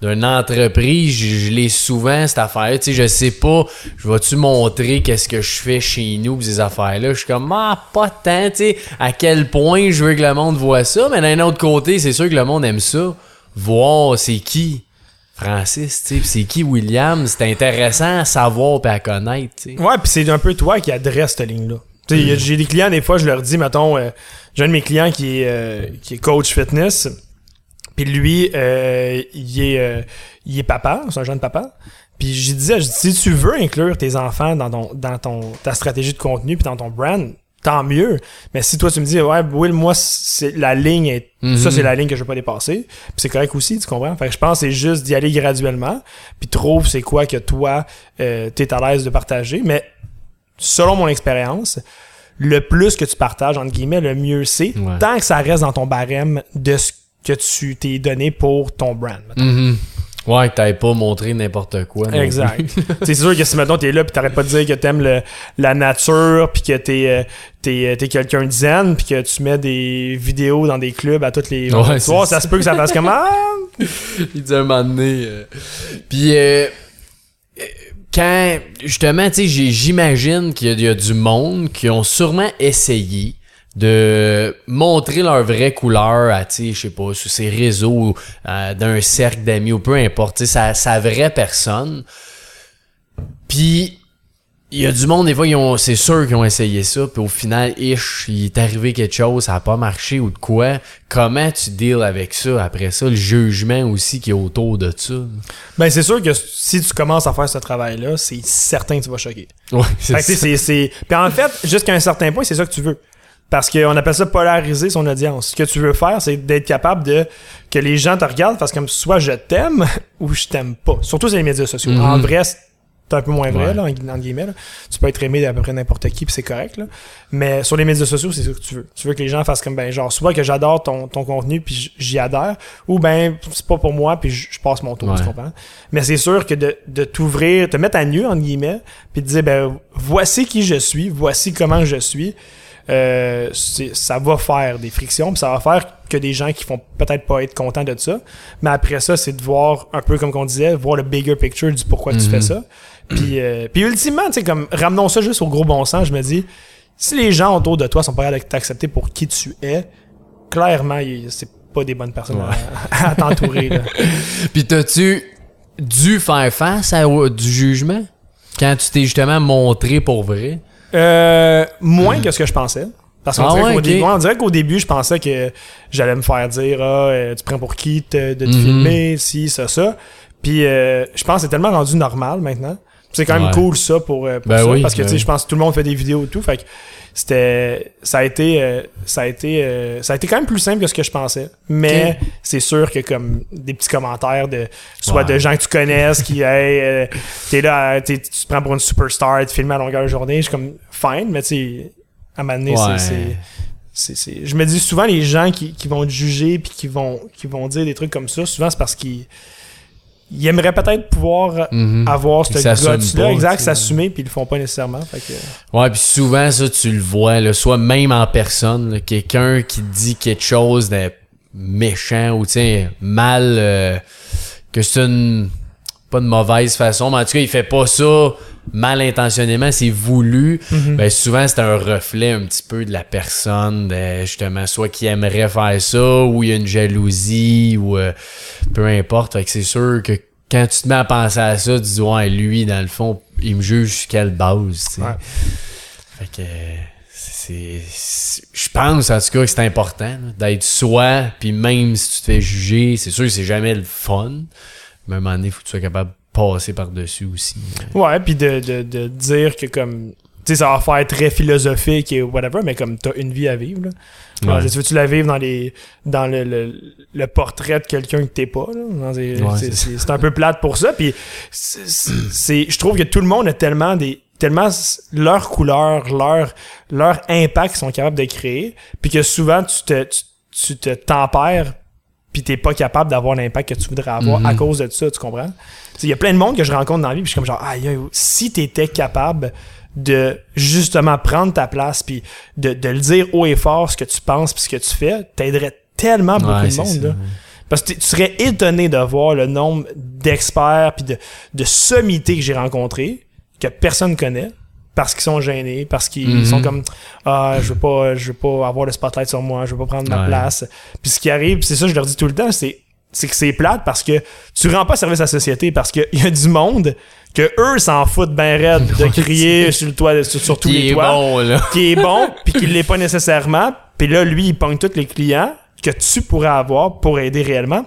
A: d'une entreprise, je, je l'ai souvent, cette affaire. Tu sais, je sais pas, je vais-tu montrer qu'est-ce que je fais chez nous, pis ces affaires-là? Je suis comme, ah, pas tant, tu sais, à quel point je veux que le monde voit ça. Mais d'un autre côté, c'est sûr que le monde aime ça. Voir c'est qui. Francis, tu sais, pis c'est qui William, c'est intéressant à savoir et à connaître, tu sais.
B: Ouais, puis c'est un peu toi qui adresse cette ligne-là. Tu sais, y a- j'ai des clients, des fois, je leur dis, mettons, euh, j'ai un de mes clients qui est, euh, qui est coach fitness, puis lui, euh, il, est, euh, il est papa, c'est un jeune papa. Puis je disais, je dis, si tu veux inclure tes enfants dans, ton, dans ton, ta stratégie de contenu puis dans ton brand, tant mieux. Mais si toi tu me dis, ouais, Will, moi, c'est la ligne, est,
A: Mhm.
B: ça c'est la ligne que je veux pas dépasser, puis c'est correct aussi, tu comprends? Fait que je pense que c'est juste d'y aller graduellement, puis trouve c'est quoi que toi, euh, t'es à l'aise de partager. Mais selon mon expérience, le plus que tu partages, entre guillemets, le mieux c'est,
A: Ouais.
B: tant que ça reste dans ton barème de ce que tu t'es donné pour ton brand.
A: Ouais, que t'avais pas montré n'importe quoi. non
B: Exact. c'est sûr que si maintenant t'es là puis t'arrêtes pas de dire que t'aimes le, la nature puis que t'es euh, t'es euh, t'es quelqu'un de zen puis que tu mets des vidéos dans des clubs à toutes les
A: Ouais,
B: soirs,
A: c'est
B: ça se peut que ça fasse comme ah,
A: Il dit un moment donné. euh, Puis, euh, euh, quand, justement, tu sais, j'imagine qu'il y a du monde qui ont sûrement essayé de montrer leur vraie couleur à, je sais pas, sur ces réseaux, euh, d'un cercle d'amis ou peu importe, sa, sa vraie personne. Puis, il y a du monde, des fois, ils ont, c'est sûr qu'ils ont essayé ça, puis au final, ish, il est arrivé quelque chose, ça a pas marché ou de quoi. Comment tu deals avec ça après ça, le jugement aussi qui est autour de ça?
B: ben c'est sûr que si tu commences à faire ce travail là, c'est certain que tu vas choquer.
A: Ouais,
B: tu sais, c'est c'est puis en fait, jusqu'à un certain point, c'est ça que tu veux. Parce qu'on appelle ça polariser son audience. Ce que tu veux faire, c'est d'être capable de que les gens te regardent parce que comme soit je t'aime ou je t'aime pas. Surtout sur les médias sociaux.
A: Mhm.
B: En vrai, c'est un peu moins vrai,
A: Ouais.
B: là, en guillemets. là. Tu peux être aimé d'à peu près n'importe qui, puis c'est correct. Là. Mais sur les médias sociaux, c'est ça que tu veux. Tu veux que les gens fassent comme, ben, genre, soit que j'adore ton, ton contenu, puis j'y adhère, ou ben, c'est pas pour moi, puis je passe mon tour,
A: Ouais.
B: tu comprends? Mais c'est sûr que de, de t'ouvrir, te mettre à nu, entre guillemets, puis de dire, ben, voici qui je suis, voici comment je suis, euh, ça va faire des frictions, puis ça va faire que des gens qui vont peut-être pas être contents de ça. Mais après ça, c'est de voir, un peu comme qu'on disait, voir le bigger picture du pourquoi tu
A: Mhm.
B: fais ça. Puis, euh, puis ultimement, tu sais, comme, ramenons ça juste au gros bon sens, je me dis, si les gens autour de toi sont pas capables de t'accepter pour qui tu es, clairement, c'est pas des bonnes personnes à, à t'entourer.
A: Puis t'as-tu dû faire face à du jugement? Quand tu t'es justement montré pour vrai?
B: Euh, moins que ce que je pensais. Parce qu'on
A: Ah
B: dirait,
A: ouais,
B: qu'au début, on dirait qu'au début, je pensais que j'allais me faire dire Ah, euh, tu prends pour qui te- de te
A: Mhm.
B: filmer, si, ça, ça. Puis euh, je pense que c'est tellement rendu normal maintenant. C'est quand même
A: Ouais.
B: cool ça pour, euh, pour
A: Ben
B: ça.
A: oui,
B: parce que
A: ben
B: tu sais,
A: oui.
B: je pense que tout le monde fait des vidéos et tout. Fait que c'était. Ça a été. euh, ça a été. euh, ça a été quand même plus simple que ce que je pensais. Mais c'est sûr que comme des petits commentaires de soit de gens que tu connaisses qui hey, euh, t'es là, t'es- tu te prends pour une superstar, tu filmes à longueur de journée, je suis comme fine, mais tu sais, à un moment donné,
A: Ouais.
B: c'est. c'est- c'est- Je me dis souvent les gens qui, qui vont te juger puis qui vont, qui vont dire des trucs comme ça, souvent c'est parce qu'ils ils aimeraient peut-être pouvoir
A: Mhm.
B: avoir ce
A: pas,
B: exact, s'assumer, puis ils le font pas nécessairement. Fait que,
A: Ouais, puis souvent, ça, tu le vois, là, soit même en personne, là, quelqu'un qui dit quelque chose de méchant ou, tu mal, euh, que c'est une, pas de mauvaise façon, mais en tout cas, il fait pas ça mal intentionnément, c'est voulu.
B: Mhm.
A: Ben, souvent, c'est un reflet un petit peu de la personne, de, justement, soit qui aimerait faire ça, ou il y a une jalousie, ou euh, peu importe. Fait que c'est sûr que quand tu te mets à penser à ça, tu dis, ouais, lui, dans le fond, il me juge sur quelle base.
B: Ouais.
A: Fait que c'est c'est- je pense en tout cas que c'est important là, d'être soi puis même si tu te fais juger c'est sûr que c'est jamais le fun mais à un moment donné faut que tu sois capable passer par dessus aussi
B: Ouais, puis de, de, de dire que comme. Tu sais, ça va faire très philosophique et whatever, mais comme t'as une vie à vivre. Là.
A: Ouais.
B: Alors, tu veux-tu la vivre dans les dans le, le, le portrait de quelqu'un que t'es pas là?
A: Ouais,
B: c'est,
A: c'est
B: c'est- c'est un peu plate pour ça. Puis c'est, je trouve que tout le monde a tellement des tellement leur couleur, leur leur impact qu'ils sont capables de créer, puis que souvent tu te tu, tu te tempères puis t'es pas capable d'avoir l'impact que tu voudrais avoir
A: Mhm.
B: à cause de ça, tu comprends? Il y a plein de monde que je rencontre dans la vie, puis je suis comme genre, aïe, aïe, si t'étais capable de justement prendre ta place, puis de, de le dire haut et fort ce que tu penses, puis ce que tu fais, t'aiderais tellement beaucoup
A: Ouais,
B: de monde.
A: ça,
B: là. Parce que tu serais étonné de voir le nombre d'experts puis de, de sommités que j'ai rencontrés que personne connaît parce qu'ils sont gênés, parce qu'ils
A: Mhm.
B: sont comme ah je veux pas je veux pas avoir le spotlight sur moi, je veux pas prendre ma
A: Ouais.
B: place. Puis ce qui arrive, c'est ça je leur dis tout le temps, c'est c'est que c'est plate parce que tu rends pas service à la société parce qu'il y a du monde que eux s'en foutent bien raide de crier sur le toit sur, sur tous
A: qui
B: les
A: est
B: toits
A: bon là
B: qui est bon puis qui l'est pas nécessairement puis là lui il pogne tous les clients que tu pourrais avoir pour aider réellement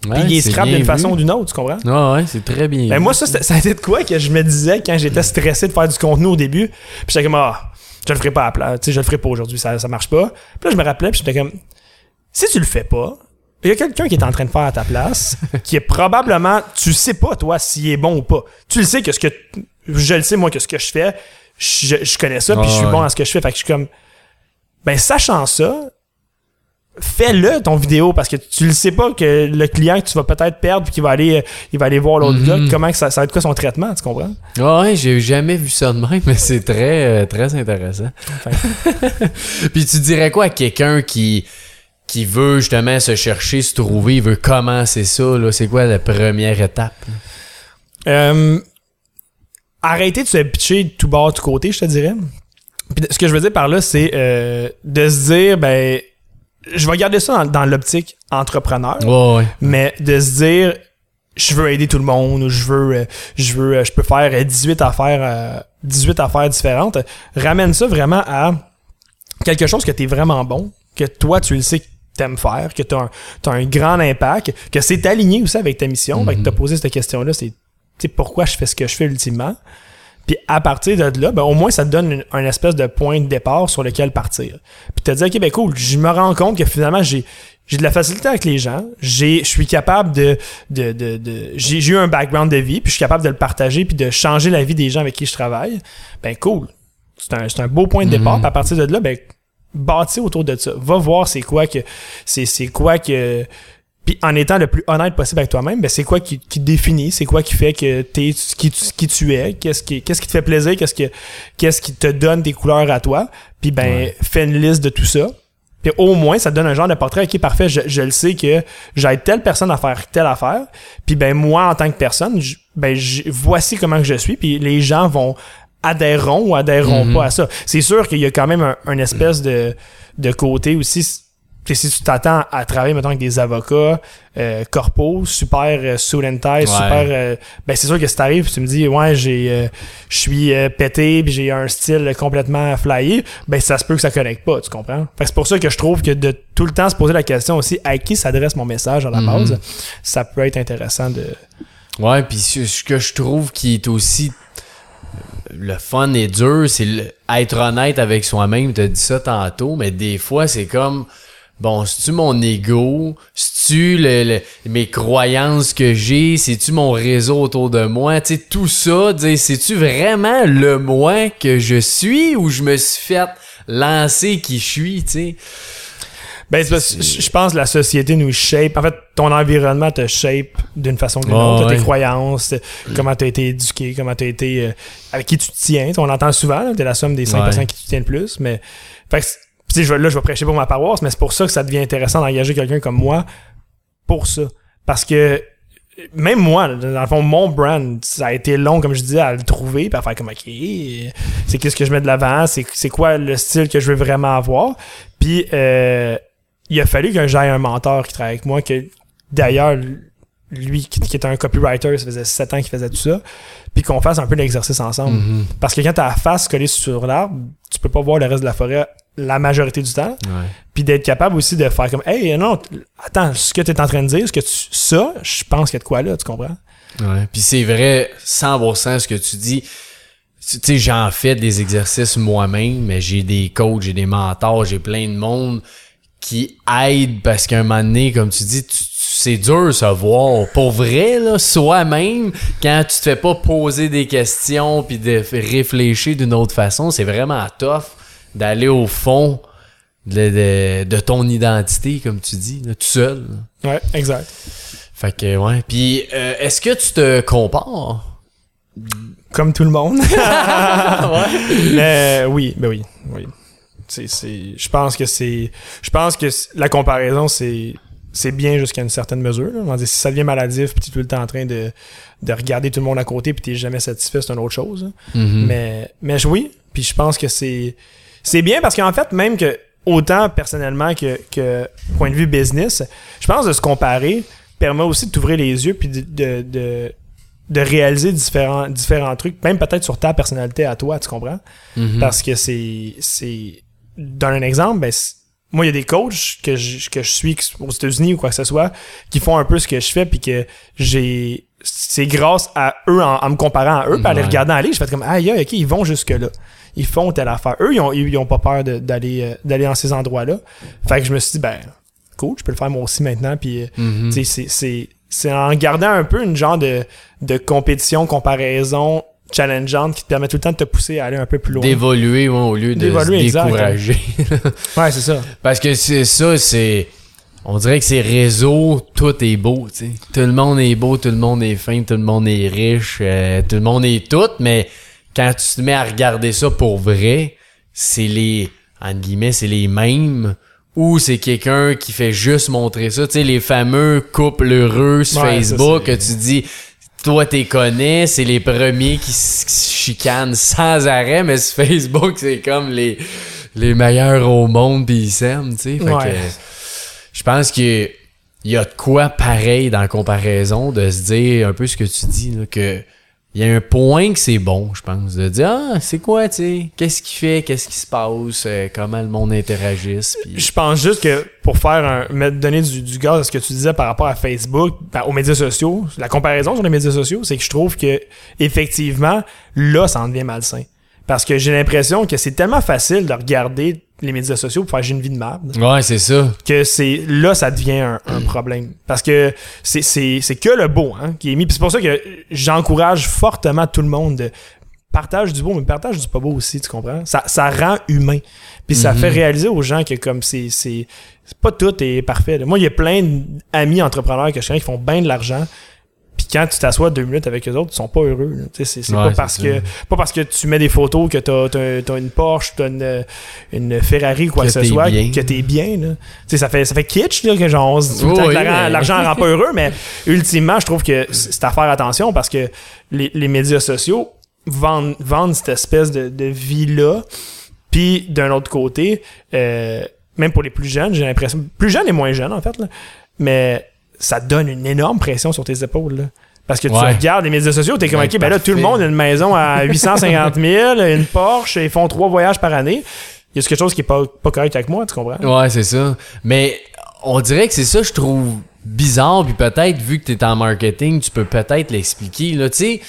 B: puis
A: Ouais,
B: il les
A: bien
B: d'une façon ou d'une autre tu comprends?
A: Ah ouais c'est très bien
B: ben moi ça ça a été de quoi que je me disais quand j'étais stressé de faire du contenu au début puis j'étais comme ah je le ferai pas à plat tu sais je le ferai pas aujourd'hui ça ça marche pas puis là je me rappelais puis j'étais comme si tu le fais pas il y a quelqu'un qui est en train de faire à ta place, qui est probablement, tu sais pas toi s'il est bon ou pas. Tu le sais que ce que, je le sais moi que ce que je fais, je, je connais ça, puis
A: Ah
B: je suis
A: ouais.
B: bon à ce que je fais. Fait que je suis comme, ben sachant ça, fais-le ton vidéo parce que tu le sais pas que le client que tu vas peut-être perdre puis qu'il va aller, il va aller voir l'autre
A: Mhm.
B: gars, comment que ça, ça va être quoi son traitement, tu comprends?
A: Ah ouais j'ai jamais vu ça de même mais c'est très euh, très intéressant puis tu dirais quoi à quelqu'un qui qui veut justement se chercher se trouver il veut commencer ça là? C'est quoi la première étape?
B: Euh, arrêter de se pitcher de tout bord, tout côté, je te dirais. Puis ce que je veux dire par là, c'est euh, de se dire, ben, je vais garder ça dans, dans l'optique entrepreneur,
A: ouais ouais
B: mais de se dire, je veux aider tout le monde, ou je veux, euh, je veux, euh, je peux faire euh, 18 affaires, euh, 18 affaires différentes. Ramène ça vraiment à quelque chose que tu es vraiment bon, que toi, tu le sais que t'aimes faire, que tu as, un grand impact, que c'est aligné aussi avec ta mission. Fait que
A: Mhm.
B: t'as posé cette question-là, c'est pourquoi je fais ce que je fais ultimement? Puis à partir de là, ben, au moins ça te donne une, un espèce de point de départ sur lequel partir. Puis te dire, ok, ben cool, je me rends compte que finalement j'ai j'ai de la facilité avec les gens, j'ai je suis capable de de, de, de j'ai eu un background de vie, puis je suis capable de le partager puis de changer la vie des gens avec qui je travaille. Ben cool. C'est un, c'est un beau point de départ.
A: Mhm.
B: Puis à partir de là, ben bâtis autour de ça. Va voir c'est quoi que c'est c'est quoi que puis en étant le plus honnête possible avec toi-même, ben c'est quoi qui, qui te définit, c'est quoi qui fait que t'es qui, tu- qui tu es, qu'est-ce qui qu'est-ce qui te fait plaisir, qu'est-ce que qu'est-ce qui te donne tes couleurs à toi, puis ben
A: Ouais.
B: fais une liste de tout ça. Puis au moins ça te donne un genre de portrait qui est parfait, je, je le sais que j'aide telle personne à faire telle affaire, puis ben moi en tant que personne, je- ben voici comment que je suis, puis les gens vont adhéreront ou adhéreront
A: Mhm.
B: pas à ça. C'est sûr qu'il y a quand même un, un espèce de, de côté aussi. Sais, Si tu t'attends à travailler, mettons, avec des avocats, euh, corpos, super euh, and tie, super... euh, ben, c'est sûr que si t'arrives tu me dis, ouais, j'ai, euh, je suis euh, pété, puis j'ai un style complètement flyé, ben, ça se peut que ça connecte pas, tu comprends? Fait que c'est pour ça que je trouve que de tout le temps se poser la question aussi, à qui s'adresse mon message à la
A: Mhm.
B: base, ça peut être intéressant de...
A: Ouais, puis ce que je trouve qui est aussi le fun et dur, c'est être honnête avec soi-même. T'as dit ça tantôt, mais des fois, c'est comme bon, c'est-tu mon ego? C'est-tu le, le- mes croyances que j'ai? C'est-tu mon réseau autour de moi? Tu sais, tout ça, c'est-tu vraiment le moi que je suis ou je me suis fait lancer qui je suis, tu sais?
B: Ben, c'est parce que je pense que la société nous shape. En fait, ton environnement te shape d'une façon ou d'une autre.
A: Ouais.
B: Tes croyances, comment t'as été éduqué, comment t'as été... euh, avec qui tu te tiens. On l'entend souvent, là, t'es la somme des cinq
A: Ouais.
B: personnes qui tu tiens le plus. Mais, fait que, sais, je là, je vais prêcher pour ma paroisse, mais c'est pour ça que ça devient intéressant d'engager quelqu'un comme moi pour ça. Parce que même moi, dans le fond, mon brand, ça a été long, comme je disais, à le trouver, puis à faire comme, OK, c'est qu'est-ce que je mets de l'avant, c'est c'est quoi le style que je veux vraiment avoir. Puis, euh, il a fallu que j'aille un mentor qui travaille avec moi, que d'ailleurs, lui, qui, qui était un copywriter, ça faisait sept ans qu'il faisait tout ça, puis qu'on fasse un peu l'exercice ensemble.
A: Mhm.
B: Parce que quand t'as la face collée sur l'arbre, tu peux pas voir le reste de la forêt la majorité du temps
A: Ouais.
B: puis d'être capable aussi de faire comme hey non attends ce que tu es en train de dire ce que tu ça je pense qu'il y a de quoi là tu comprends?
A: Ouais. Puis c'est vrai, 100% ce que tu dis. Tu sais, j'en fais des exercices moi-même, mais j'ai des coachs, j'ai des mentors, j'ai plein de monde qui aident parce qu'à un moment donné, comme tu dis, tu- c'est dur de se voir. Pour vrai, là, soi-même, quand tu te fais pas poser des questions puis de réfléchir d'une autre façon, c'est vraiment tough d'aller au fond de, de- de ton identité, comme tu dis, là, tout seul. là.
B: ouais exact
A: Fait que, ouais. Puis, euh, est-ce que tu te compares?
B: comme tout le monde mais oui ben oui oui je pense que c'est je pense que la comparaison c'est c'est bien jusqu'à une certaine mesure là. On si ça devient maladif puis tu es tout le temps en train de de regarder tout le monde à côté puis t'es jamais satisfait c'est une autre chose.
A: Mhm.
B: Mais, mais je- oui, puis je pense que c'est c'est bien parce qu'en fait, même que autant personnellement que, que point de vue business, je pense de se comparer permet aussi de t'ouvrir les yeux puis de, de, de, de réaliser différents, différents trucs, même peut-être sur ta personnalité à toi, tu comprends?
A: Mhm.
B: Parce que c'est. c'est Dans un exemple, ben, moi, il y a des coachs que je, que je suis aux États-Unis ou quoi que ce soit qui font un peu ce que je fais puis que j'ai. C'est grâce à eux, en, en me comparant à eux, puis à les regardant aller, je fais comme, aïe, ok, ils vont jusque-là. Ils font telle affaire. Eux, ils ont, ils ont pas peur d'aller euh, d'aller dans ces endroits-là. Fait que je me suis dit, ben, cool, je peux le faire moi aussi maintenant. Puis, euh,
A: Mhm.
B: c'est- en gardant un peu une genre de, de compétition, comparaison challengeante qui te permet tout le temps de te pousser à aller un peu plus loin.
A: D'évoluer ouais, au lieu de se décourager.
B: Ouais, c'est ça.
A: Parce que c'est ça, c'est. On dirait que ces réseaux, tout est beau, tu sais. Tout le monde est beau, tout le monde est fin, tout le monde est riche, euh, tout le monde est tout, mais quand tu te mets à regarder ça pour vrai, c'est les. Entre guillemets, c'est les mêmes. Ou c'est quelqu'un qui fait juste montrer ça. Tu sais, les fameux couples heureux sur
B: Ouais, ça,
A: Facebook que tu dis. Toi, t'es connais, c'est les premiers qui se chicanent sans arrêt, mais sur Facebook, c'est comme les, les meilleurs au monde pis ils s'aiment, tu sais.
B: Ouais.
A: que je pense qu'il y a de quoi pareil dans la comparaison de se dire un peu ce que tu dis, là, que il y a un point que c'est bon, je pense, de dire ah, c'est quoi, tu sais, qu'est-ce qu'il fait, qu'est-ce qui se passe, euh, comment le monde interagisse,
B: Je pense juste que pour faire un, donner du, du gaz à ce que tu disais par rapport à Facebook, ben, aux médias sociaux, la comparaison sur les médias sociaux, c'est que je trouve que effectivement, là, ça en devient malsain. Parce que j'ai l'impression que c'est tellement facile de regarder les médias sociaux pour faire j'ai une vie de merde.
A: Ouais, c'est ça.
B: que c'est là ça devient un, un problème. Parce que c'est c'est c'est que le beau hein, qui est mis. C'est pour ça que j'encourage fortement tout le monde de partage du beau mais partage du pas beau aussi tu comprends? Ça ça rend humain. Puis ça
A: Mhm.
B: fait réaliser aux gens que comme c'est c'est c'est pas tout est parfait. Moi il y a plein d'amis entrepreneurs que je connais qui font bien de l'argent puis quand tu t'assois deux minutes avec eux autres, ils sont pas heureux. C'est c'est
A: Ouais,
B: pas parce
A: ça.
B: que pas parce que tu mets des photos que t'as as, t'as une Porsche, t'as une, une Ferrari ou quoi
A: Que
B: que, ce soit,
A: bien.
B: que t'es bien. Là. Tu sais, ça fait ça fait kitsch là, que genre on se dit temps
A: Oui,
B: l'argent
A: mais-
B: l'argent rend pas heureux, mais ultimement, je trouve que c'est c'est à faire attention parce que les, les médias sociaux vendent, vendent cette espèce de, de vie-là. Puis d'un autre côté, euh, même pour les plus jeunes, j'ai l'impression, plus jeunes et moins jeunes en fait, là, mais ça donne une énorme pression sur tes épaules. Là. Parce que tu
A: Ouais.
B: regardes les médias sociaux, t'es comme,
A: Ouais,
B: ok, ben là, tout le monde a une maison à 850 000, une Porsche, ils font trois voyages par année. Il y a quelque chose qui est pas, pas correct avec moi, tu comprends?
A: Ouais, c'est ça. Mais on dirait que c'est ça, je trouve bizarre. Puis peut-être, vu que tu es en marketing, tu peux peut-être l'expliquer. Là, tu sais,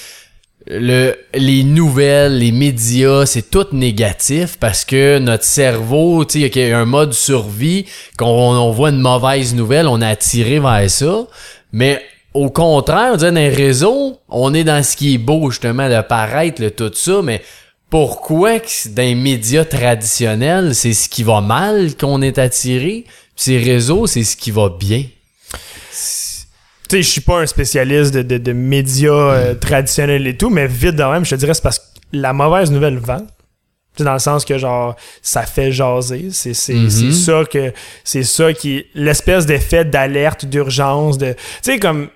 A: le, les nouvelles, les médias, c'est tout négatif parce que notre cerveau, tu sais, il y a un mode survie, qu'on on voit une mauvaise nouvelle, on est attiré vers ça. Mais au contraire, on dirait dans les réseaux, on est dans ce qui est beau, justement, de paraître, le tout ça, mais pourquoi que dans les médias traditionnels, c'est ce qui va mal qu'on est attiré, puis ces réseaux, c'est ce qui va bien.
B: Tu sais, je suis pas un spécialiste de, de, de médias euh, traditionnels et tout, mais vite de même, je te dirais, c'est parce que la mauvaise nouvelle vend. Tu sais, dans le sens que genre ça fait jaser. C'est c'est c'est ça que c'est ça qui l'espèce d'effet d'alerte d'urgence de tu sais comme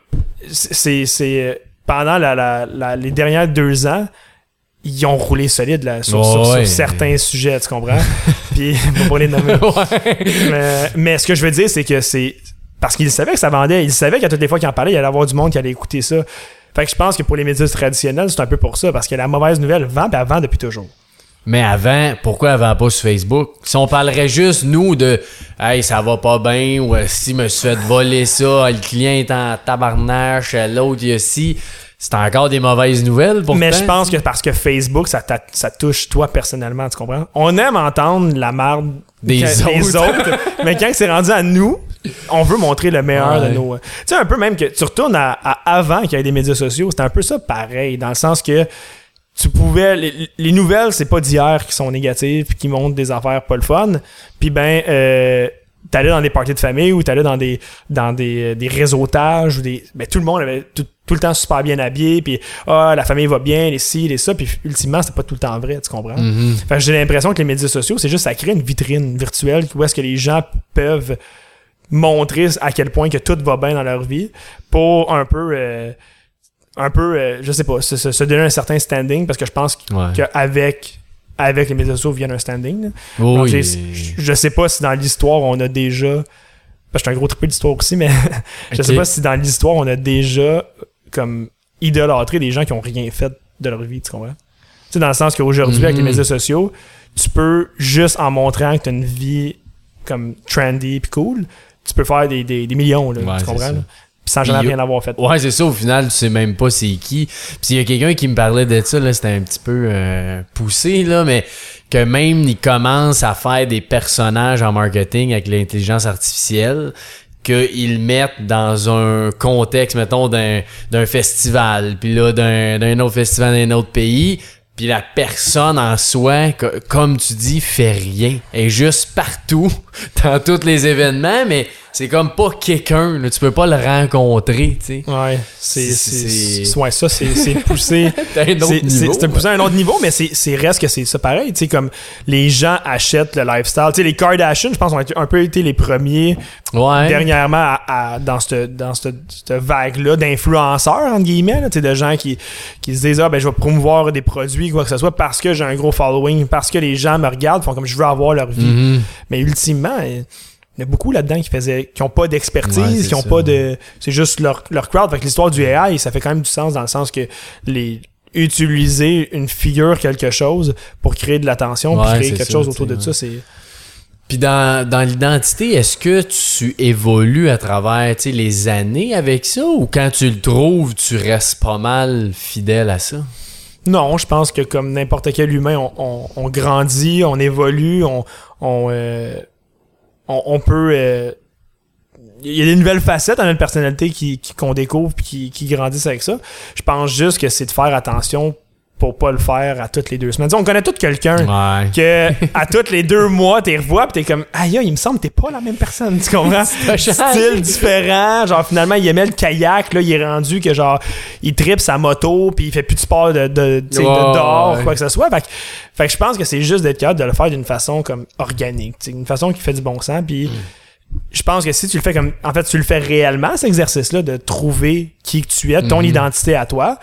B: c'est c'est pendant la, la, la- les dernières deux ans ils ont roulé solide là, sur,
A: Oh,
B: sur- certains sujets tu comprends? Puis pas les nommer. Mais, mais ce que je veux dire, c'est que c'est. Parce qu'il savait que ça vendait. Il savait qu'à toutes les fois qu'il en parlait, il allait avoir du monde qui allait écouter ça. Fait que je pense que pour les médias traditionnels, c'est un peu pour ça. Parce que la mauvaise nouvelle vend, puis elle vend depuis toujours.
A: Mais avant, pourquoi avant pas sur Facebook? Si on parlerait juste, nous, de Hey, ça va pas bien, ou euh, si me suis fait voler ça, le client est en tabarnache, euh, l'autre, il y a ci. C'est encore des mauvaises nouvelles pourtant.
B: Mais je pense que parce que Facebook, ça, touche toi personnellement, tu comprends? On aime entendre la marde
A: Des autres.
B: mais quand c'est rendu à nous, on veut montrer le meilleur
A: Ouais.
B: de nos. Tu sais, un peu même que tu retournes à, à avant qu'il y ait des médias sociaux, c'était un peu ça pareil, dans le sens que tu pouvais. Les, les nouvelles, c'est pas d'hier qui sont négatives puis qui montrent des affaires pas le fun. Puis ben, euh, t'allais dans des parties de famille ou t'allais dans des dans des, des réseautages ou des. Ben, tout le monde avait tout, tout le temps super bien habillé, puis ah, la famille va bien, les ci, les ça, puis ultimement, c'est pas tout le temps vrai, tu comprends? Fait que j'ai l'impression que les médias sociaux, c'est juste ça crée une vitrine virtuelle où est-ce que les gens peuvent montrer à quel point que tout va bien dans leur vie pour un peu euh, un peu euh, je sais pas se, donner un certain standing parce que je pense
A: Ouais.
B: qu'avec avec les médias sociaux vient un standing Donc, je- sais pas si dans l'histoire on a déjà parce que je suis un gros triple d'histoire aussi mais je sais pas si dans l'histoire on a déjà comme idolâtré des gens qui ont rien fait de leur vie tu comprends? Tu sais dans le sens qu'aujourd'hui avec les
A: Mhm.
B: médias sociaux tu peux juste en montrant que tu as une vie comme trendy puis cool tu peux faire des, des, des millions là,
A: Ouais,
B: tu comprends là? Puis sans jamais rien avoir fait
A: Ouais, c'est ça, au final, tu sais même pas c'est qui. Puis il y a quelqu'un qui me parlait de ça, là, c'était un petit peu euh, poussé, là, mais que même il commence à faire des personnages en marketing avec l'intelligence artificielle qu'ils mettent dans un contexte, mettons, d'un, d'un festival, puis là, d'un, d'un autre festival d'un autre pays, puis la personne en soi, co- comme tu dis, fait rien. Elle est juste partout, dans tous les événements, mais c'est comme pas quelqu'un, tu peux pas le rencontrer, tu sais.
B: ouais c'est ouais ça c'est poussé c'est poussé à un autre niveau mais c'est c'est reste que c'est ça pareil tu sais comme les gens achètent le lifestyle tu sais les Kardashians je pense ont été- un peu été les premiers
A: Ouais.
B: dernièrement à, à- dans cette dans cette, cette vague là d'influenceurs entre guillemets là, de gens qui qui se disent ah ben je vais promouvoir des produits quoi que ce soit parce que j'ai un gros following parce que les gens me regardent font comme je veux avoir leur vie
A: Mhm.
B: mais ultimement il y a beaucoup là-dedans qui faisaient qui ont pas d'expertise
A: Ouais,
B: qui ont
A: ça.
B: pas de c'est juste leur leur crowd fait que l'histoire du AI ça fait quand même du sens dans le sens que les utiliser une figure quelque chose pour créer de l'attention
A: Ouais,
B: puis créer quelque
A: ça,
B: chose autour de ça c'est
A: Dans, dans l'identité, est-ce que tu évolues à travers les années avec ça? Ou quand tu le trouves, tu restes pas mal fidèle à ça?
B: Non, je pense que comme n'importe quel humain, on, grandit, on évolue, on, on, euh, peut... euh, Il y a des nouvelles facettes à notre personnalité qui, qu'on découvre puis qui, qui grandissent avec ça. Je pense juste que c'est de faire attention pour pas le faire à toutes les deux semaines. On connaît tous quelqu'un
A: Ouais.
B: que à tous les deux mois, t'es revois pis t'es comme aïe, il me semble que t'es pas la même personne, tu comprends? Style différent, genre finalement il aimait le kayak, là il est rendu que genre il tripe sa moto puis il fait plus de sport de, de, dehors,
A: ouais.
B: quoi que ce soit. Fait que, fait que je pense que c'est juste d'être capable de le faire d'une façon comme organique, une façon qui fait du bon sens puis je pense que si tu le fais comme en fait tu le fais réellement cet exercice là de trouver qui que tu es, ton
A: Mhm.
B: identité à toi,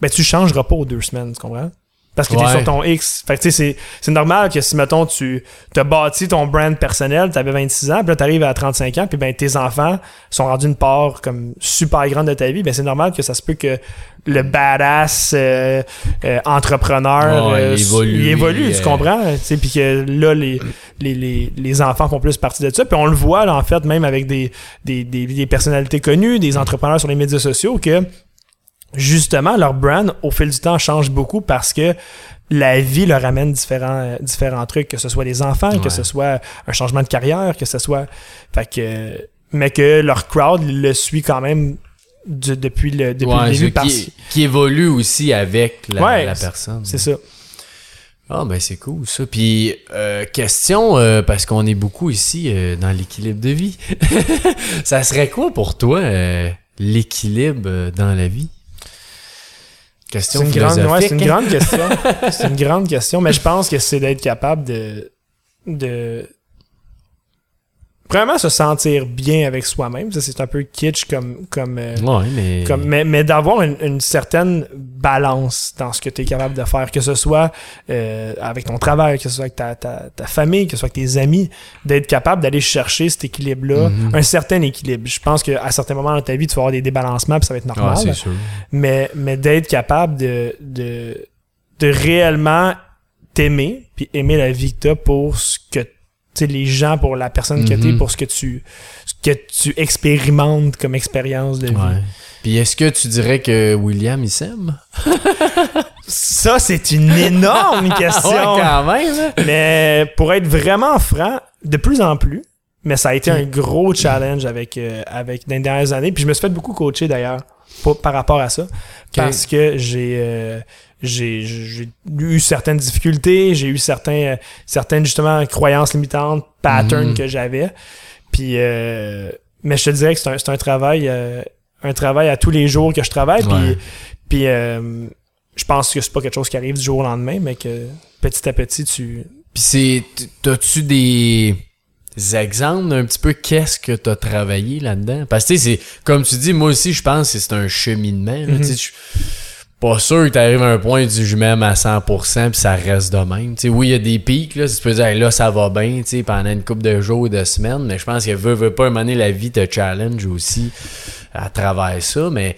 B: ben tu changeras pas aux deux semaines, tu comprends? Parce que t'es
A: Ouais.
B: sur ton X. Fait que tu sais, c'est- c'est normal que si, mettons, tu as bâti ton brand personnel, t'avais 26 ans, puis là, t'arrives à 35 ans, puis ben, tes enfants sont rendus une part comme super grande de ta vie, ben, c'est normal que ça se peut que le badass euh, euh, entrepreneur, euh,
A: il évolue,
B: il évolue, tu comprends? Tu sais, puis que là, les, les, les, les enfants font plus partie de ça. Puis on le voit, là, en fait, même avec des, des, des, des personnalités connues, des entrepreneurs sur les médias sociaux, que justement, leur brand, au fil du temps, change beaucoup parce que la vie leur amène différents, euh, différents trucs, que ce soit les enfants,
A: Ouais.
B: que ce soit un changement de carrière, que ce soit. Fait que. Mais que leur crowd le suit quand même du- depuis le, depuis
A: Ouais,
B: le début parce
A: qui, qui évolue aussi avec la,
B: Ouais,
A: la personne.
B: c'est ça.
A: Ah, ben c'est cool ça. Puis, euh, question, euh, parce qu'on est beaucoup ici euh, dans l'équilibre de vie. ça serait quoi pour toi euh, l'équilibre dans la vie? Question
B: C'est une, grande, ouais, c'est une grande question. c'est une grande question, mais je pense que c'est d'être capable de, de. Vraiment se sentir bien avec soi-même. Ça, c'est un peu kitsch comme. comme euh,
A: Ouais, mais.
B: Comme, mais mais d'avoir une, une certaine balance dans ce que tu es capable de faire, que ce soit euh, avec ton travail, que ce soit avec ta, ta, ta famille, que ce soit avec tes amis, d'être capable d'aller chercher cet équilibre-là,
A: Mhm.
B: un certain équilibre. Je pense qu'à certains moments dans ta vie, tu vas avoir des débalancements, puis ça va être normal.
A: Ah, c'est sûr.
B: mais, mais d'être capable de, de, de réellement t'aimer, puis aimer la vie que t'as pour ce que les gens, pour la personne que t'es,
A: Mhm.
B: pour ce que tu ce que tu expérimentes comme expérience de vie.
A: Ouais. Puis est-ce que tu dirais que William il s'aime?
B: Ça, c'est une énorme question.
A: Ouais, quand même. hein?
B: mais pour être vraiment franc, de plus en plus, mais ça a été un gros challenge avec, euh, avec dans les dernières années. Puis je me suis fait beaucoup coacher d'ailleurs par rapport à ça. Parce que j'ai euh, j'ai j'ai eu certaines difficultés, j'ai eu certains euh, certaines justement croyances limitantes, patterns
A: Mhm.
B: que j'avais. Puis euh, mais je te dirais que c'est un, c'est un travail euh, un travail à tous les jours que je travaille.
A: Ouais.
B: puis euh, je pense que c'est pas quelque chose qui arrive du jour au lendemain, mais que petit à petit tu
A: Puis c'est. T'as-tu des exemples d'un petit peu qu'est-ce que t'as travaillé là-dedans? Parce que tu sais, c'est. Comme tu dis, moi aussi, je pense que c'est un cheminement. là, tu sais, je suis pas sûr que t'arrives à un point dis, je m'aime à 100% puis ça reste de même. Tu sais, oui, il y a des pics, là. Tu peux dire, Hey, là, ça va bien, tu sais, pendant une couple de jours ou de semaines. Mais je pense que veut, veut pas, donné, la vie te challenge aussi à travers ça. Mais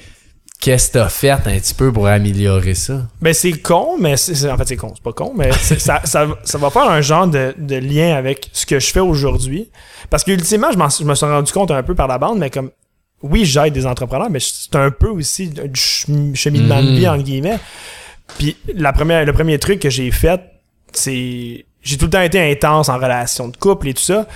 A: qu'est-ce que t'as fait un petit peu pour améliorer ça?
B: Ben c'est con, mais en fait c'est con, c'est pas con, mais ça, ça, ça va faire un genre de, de lien avec ce que je fais aujourd'hui. Parce que ultimement, je, je me suis rendu compte un peu par la bande, mais comme oui, j'aide des entrepreneurs, mais c'est un peu aussi du chem- cheminement de
A: Mhm.
B: vie entre guillemets. Puis la première, le premier truc que j'ai fait, c'est j'ai tout le temps été intense en relation de couple et tout ça.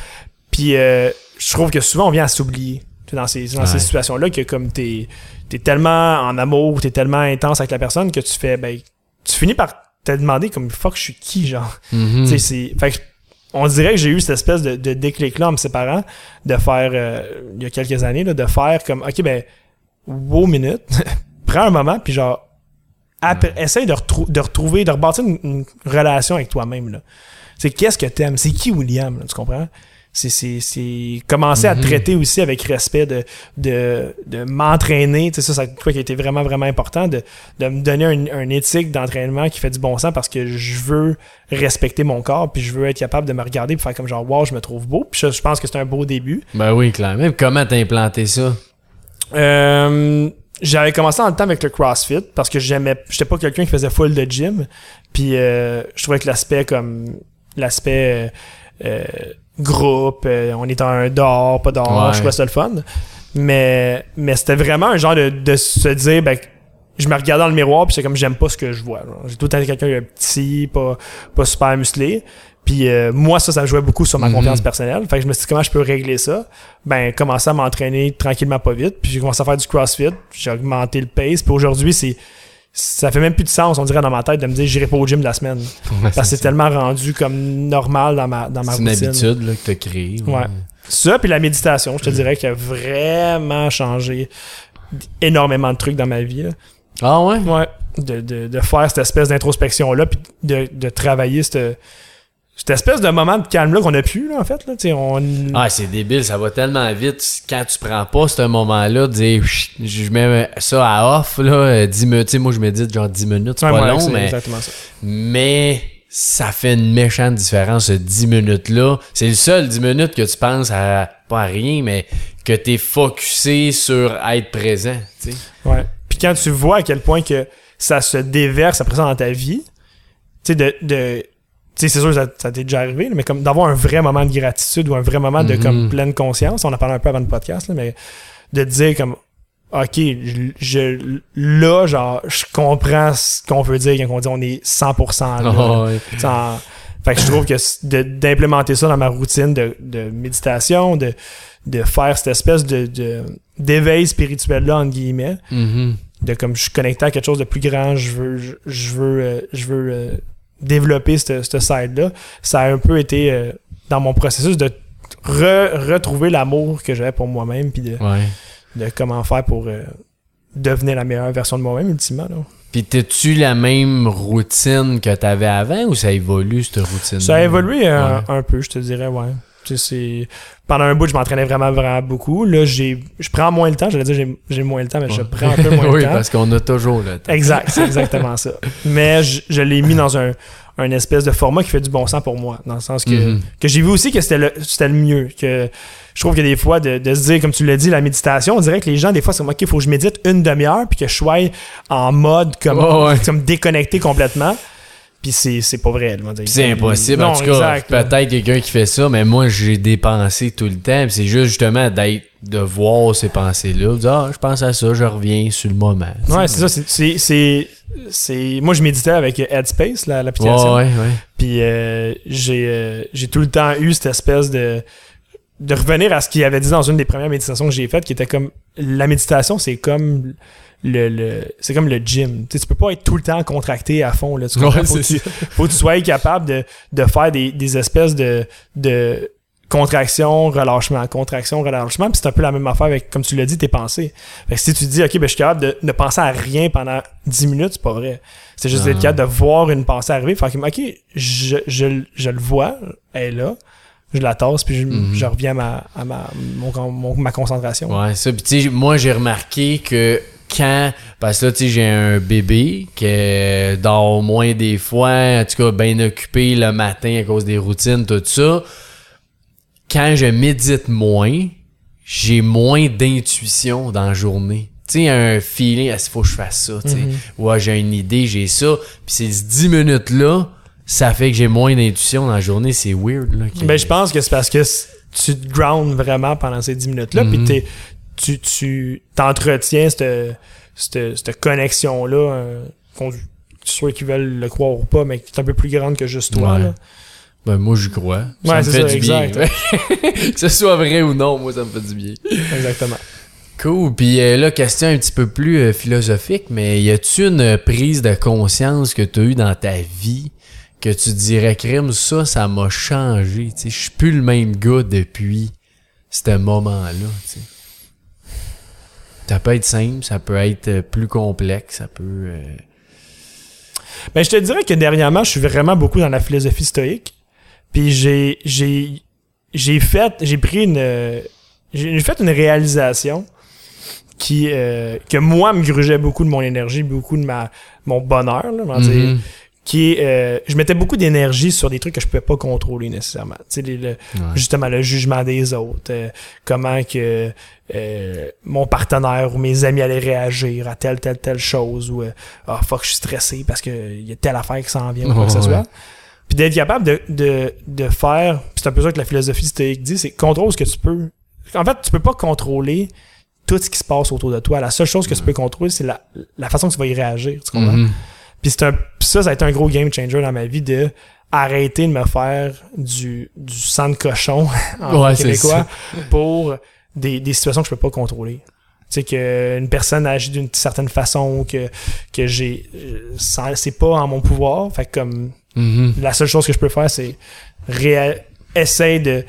B: Puis euh, je trouve que souvent on vient à s'oublier dans ces, dans ces situations-là que comme t'es t'es tellement en amour, t'es tellement intense avec la personne que tu fais ben tu finis par te demander comme fuck je suis qui genre?
A: Mhm.
B: C'est fait que on dirait que j'ai eu cette espèce de, de déclic là en me séparant de faire euh, il y a quelques années là, de faire comme ok ben wow minute prends un moment puis genre après, essaye de, retrou- de retrouver de rebâtir une, une relation avec toi-même c'est qu'est-ce que t'aimes? C'est qui William là, tu comprends? C'est c'est c'est commencer à
A: Mhm.
B: te traiter aussi avec respect de de, de m'entraîner tu sais ça c'est quoi qui a été vraiment vraiment important de, de me donner un, un éthique d'entraînement qui fait du bon sens parce que je veux respecter mon corps puis je veux être capable de me regarder puis faire comme genre wow je me trouve beau puis je, je pense que c'est un beau début
A: Ben oui, clairement. Comment t'as implanté ça?
B: euh, j'avais commencé en le temps avec le CrossFit parce que j'aimais j'étais pas quelqu'un qui faisait full de gym puis euh, je trouvais que l'aspect comme l'aspect euh, euh, groupe euh, on est en dehors pas dehors
A: Ouais.
B: je trouvais ça le fun. Mais mais c'était vraiment un genre de, de se dire ben je me regardais dans le miroir puis c'est comme j'aime pas ce que je vois j'ai tout le temps quelqu'un de petit pas pas super musclé. Puis euh, moi ça ça jouait beaucoup sur ma
A: Mhm.
B: confiance personnelle. Fait que je me suis dit comment je peux régler ça? Ben commencer à m'entraîner tranquillement pas vite. Puis j'ai commencé à faire du crossfit. J'ai augmenté le pace. Puis aujourd'hui c'est ça fait même plus de sens on dirait dans ma tête de me dire j'irai pas au gym de la semaine parce que c'est tellement rendu comme normal dans ma dans ma
A: C'est une
B: routine
A: habitude là, que t'as créée.
B: Ouais. ça puis la méditation je te dirais qu'il a vraiment changé énormément de trucs dans ma vie là.
A: Ah ouais?
B: Ouais. De, de, de faire cette espèce d'introspection-là, puis de, de travailler cette, cette espèce de moment de calme-là qu'on a pu, là, en fait. Là, on...
A: Ah, c'est débile, ça va tellement vite. Quand tu prends pas ce moment-là, dire Chut, je mets ça à off, là, euh, 10 minutes. Tu sais, moi, je médite genre 10 minutes, c'est
B: Ouais,
A: pas
B: ouais,
A: long, mais,
B: ça.
A: mais ça fait une méchante différence, ce 10 minutes-là. C'est le seul 10 minutes que tu penses à, pas à rien, mais que t'es focusé sur être présent, tu sais.
B: Ouais. Puis quand tu vois à quel point que ça se déverse après ça dans ta vie, tu sais, de... c'est sûr que ça, ça t'est déjà arrivé, mais comme d'avoir un vrai moment de gratitude ou un vrai moment de comme pleine conscience, on en parlé un peu avant le podcast, là, mais de dire comme OK, je, je- là, genre, je comprends ce qu'on veut dire quand on dit on est 100% là.
A: Ah ouais.
B: Sans- Fait que je trouve que d'implémenter ça dans ma routine de, de méditation, de, de faire cette espèce de, d'éveil spirituel là entre guillemets,
A: Mhm.
B: de comme je suis connecté à quelque chose de plus grand, je veux je, je veux euh, je veux euh, développer ce ce side-là, ça a un peu été euh, dans mon processus de re- retrouver l'amour que j'avais pour moi-même, puis de,
A: Ouais.
B: de comment faire pour euh, devenir la meilleure version de moi-même, ultimement. Là.
A: Puis t'as-tu la même routine que t'avais avant ou ça évolue cette routine?
B: Ça a évolué euh,
A: Ouais.
B: un peu, je te dirais, ouais. C'est... Pendant un bout, je m'entraînais vraiment, vraiment beaucoup. Là, j'ai... je prends moins le temps. J'allais dire j'ai, j'ai moins le temps, mais je prends un peu moins
A: oui,
B: le temps.
A: parce qu'on a toujours le temps.
B: Exact, c'est exactement ça. Mais je, je l'ai mis dans un, un espèce de format qui fait du bon sens pour moi. Dans le sens que,
A: Mhm.
B: que j'ai vu aussi que c'était le, c'était le mieux. Que je trouve que des fois, de, de se dire, comme tu l'as dit, la méditation, on dirait que les gens, des fois, c'est OK, il faut que je médite une demi-heure, puis que je sois en mode comme,
A: ouais.
B: comme déconnecté complètement. Puis c'est, pas vrai.
A: c'est impossible.
B: Non,
A: en tout cas, peut-être quelqu'un qui fait ça, mais moi, j'ai des pensées tout le temps. c'est juste justement d'être, de voir ces pensées-là. ah, je pense à ça, je reviens sur le moment.
B: Ouais, c'est ça. C'est, Moi, je méditais avec Headspace, la- l'application.
A: Ouais, ouais, ouais.
B: Puis euh, j'ai euh, j'ai tout le temps eu cette espèce de de revenir à ce qu'il avait dit dans une des premières méditations que j'ai faites, qui était comme la méditation, c'est comme le, le c'est comme le gym. Tu sais, tu peux pas être tout le temps contracté à fond. Là, tu?
A: Ouais,
B: faut, que tu, faut que tu sois capable de, de faire des, des espèces de, de contraction, relâchement, contraction, relâchement. Puis c'est un peu la même affaire avec, comme tu l'as dit, tes pensées. Fait que si tu dis, OK, ben, je suis capable de ne penser à rien pendant 10 minutes, c'est pas vrai. C'est juste
A: Ah.
B: d'être capable de voir une pensée arriver. Faire comme, OK, je, je, je le vois, elle est là. Je la tasse, puis je,
A: Mhm.
B: je reviens à, ma, à ma, mon- mon- ma concentration.
A: Ouais, ça. Puis tu sais, moi, j'ai remarqué que quand? Parce que là, tu sais, j'ai un bébé qui dort moins des fois, en tout cas, bien occupé le matin à cause des routines, tout ça. Quand je médite moins, j'ai moins d'intuition dans la journée. Tu sais, un feeling, il faut que je fasse ça, tu sais?
B: Mhm.
A: Ouais, j'ai une idée, j'ai ça. Puis ces 10 minutes-là, ça fait que j'ai moins d'intuition dans la journée. C'est weird, là.
B: Ben, je pense que c'est parce que tu te grounds vraiment pendant ces 10 minutes-là, puis
A: Mhm.
B: t'es- tu tu t'entretiens cette, cette, cette connexion-là, euh, qu'on- ceux qui veulent le croire ou pas, mais qui est un peu plus grande que juste toi.
A: Ouais.
B: là.
A: Ben, moi, j'y crois. Ça
B: Ouais,
A: me fait
B: ça,
A: du
B: exact.
A: bien. que ce soit vrai ou non, moi, ça me fait du bien.
B: Exactement.
A: Cool. Puis euh, là, question un petit peu plus euh, philosophique, mais y a-tu une prise de conscience que tu as eue dans ta vie que tu dirais, crime, ça, ça m'a changé. Tu sais, je suis plus le même gars depuis ce moment-là. Ça peut être simple, ça peut être euh, plus complexe, ça peut. euh,
B: Ben, je te dirais que dernièrement, je suis vraiment beaucoup dans la philosophie stoïque. Puis j'ai j'ai j'ai fait j'ai pris une euh, j'ai fait une réalisation qui euh, que moi me grugeait beaucoup de mon énergie, beaucoup de ma mon bonheur, là, dire,
A: mhm.
B: Qui est euh, je mettais beaucoup d'énergie sur des trucs que je pouvais pas contrôler nécessairement. Tu sais les- le-
A: Ouais.
B: justement le jugement des autres, euh, comment que euh, mon partenaire ou mes amis allaient réagir à telle telle telle chose ou euh, ah fuck je suis stressé parce que il y a telle affaire qui s'en vient ou quoi que ce soit. Puis d'être capable de, de, de faire, c'est un peu ça que la philosophie stoïque dit, c'est contrôle ce que tu peux. En fait, tu peux pas contrôler tout ce qui se passe autour de toi. La seule chose que tu peux contrôler, c'est la, la façon que tu vas y réagir. Tu comprends?
A: Mhm.
B: Un, puis ça, ça a été un gros game changer dans ma vie de arrêter de me faire du, du sang de cochon en
A: Ouais,
B: québécois pour des, des situations que je peux pas contrôler. Tu sais, qu'une personne agit d'une certaine façon, que, que j'ai. euh, C'est pas en mon pouvoir. Fait que comme
A: Mhm.
B: la seule chose que je peux faire, c'est essayer de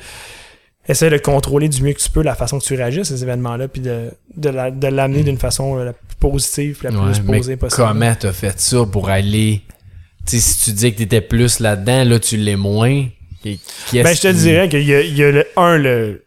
B: essayer de contrôler du mieux que tu peux la façon que tu réagis à ces événements-là, puis de, de, la- de l'amener d'une façon euh, la plus positive, la.
A: Ouais,
B: plus
A: mais
B: posée possible.
A: Comment t'as fait ça pour aller. Tu sais, si tu dis que t'étais plus là-dedans, là, tu l'es moins. Et
B: Ben, je te
A: qui-
B: dirais qu'il y a, il y a le, un, le,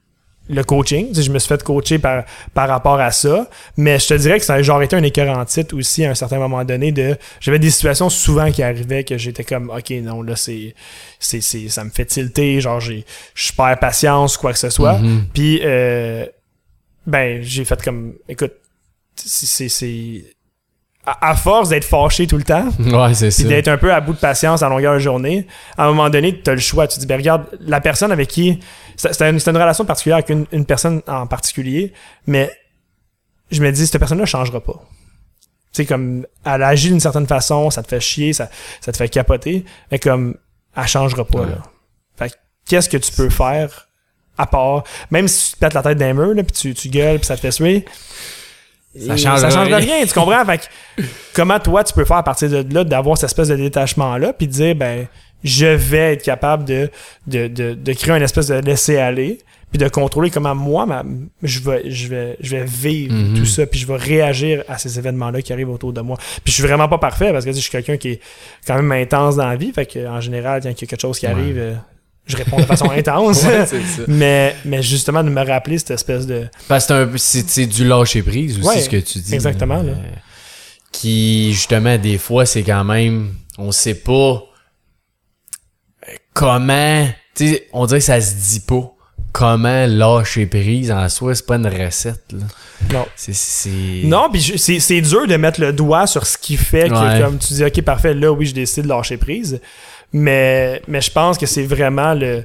B: le coaching. Je me suis fait coacher par, par rapport à ça. Mais je te dirais que ça a genre été un écœur en titre aussi à un certain moment donné de. J'avais des situations souvent qui arrivaient que j'étais comme OK, non, là, c'est. c'est, c'est ça me fait tilter, genre j'ai. Je perds patience, quoi que ce soit.
A: Mhm.
B: Puis euh, ben, j'ai fait comme écoute, c'est. c'est, c'est- à, force d'être fâché tout le temps,
A: Ouais, c'est
B: d'être un peu à bout de patience à longueur de journée, à un moment donné, tu as le choix. Tu te dis, ben regarde, la personne avec qui. C'était c'était une, une relation particulière avec une, une personne en particulier, mais je me dis, cette personne-là changera pas. Tu sais, comme, elle agit d'une certaine façon, ça te fait chier, ça, ça te fait capoter, mais comme, elle changera pas,
A: Ouais.
B: là. Fait que, qu'est-ce que tu peux faire à part, même si tu te pètes la tête d'un mur, là, puis tu, tu gueules, puis ça te fait suer,
A: Ça change rien.
B: rien, tu comprends? Fait que, comment toi, tu peux faire à partir de là, d'avoir cette espèce de détachement-là, puis de dire, ben, je vais être capable de, de, de, de créer une espèce de laisser-aller, puis de contrôler comment moi, ma, je, vais, je, vais, je vais vivre
A: Mhm.
B: tout ça, puis je vais réagir à ces événements-là qui arrivent autour de moi. Puis je suis vraiment pas parfait, parce que tu sais, je suis quelqu'un qui est quand même intense dans la vie, fait que en général, quand il y a quelque chose qui
A: Ouais.
B: arrive, euh, je réponds de façon intense.
A: Ouais, c'est ça.
B: mais, mais justement, de me rappeler cette espèce de...
A: Parce que c'est du lâcher prise aussi,
B: Ouais,
A: ce que tu dis.
B: exactement, là.
A: Euh, qui, justement, des fois, c'est quand même. On sait pas euh, comment. Tu sais, on dirait que ça se dit pas. Comment lâcher prise en soi, c'est pas une recette, là.
B: Non.
A: C'est.
B: Non, puis c'est c'est dur de mettre le doigt sur ce qui fait que,
A: Ouais.
B: comme tu dis, OK, parfait, là, oui, je décide de lâcher prise. Mais, mais je pense que c'est vraiment le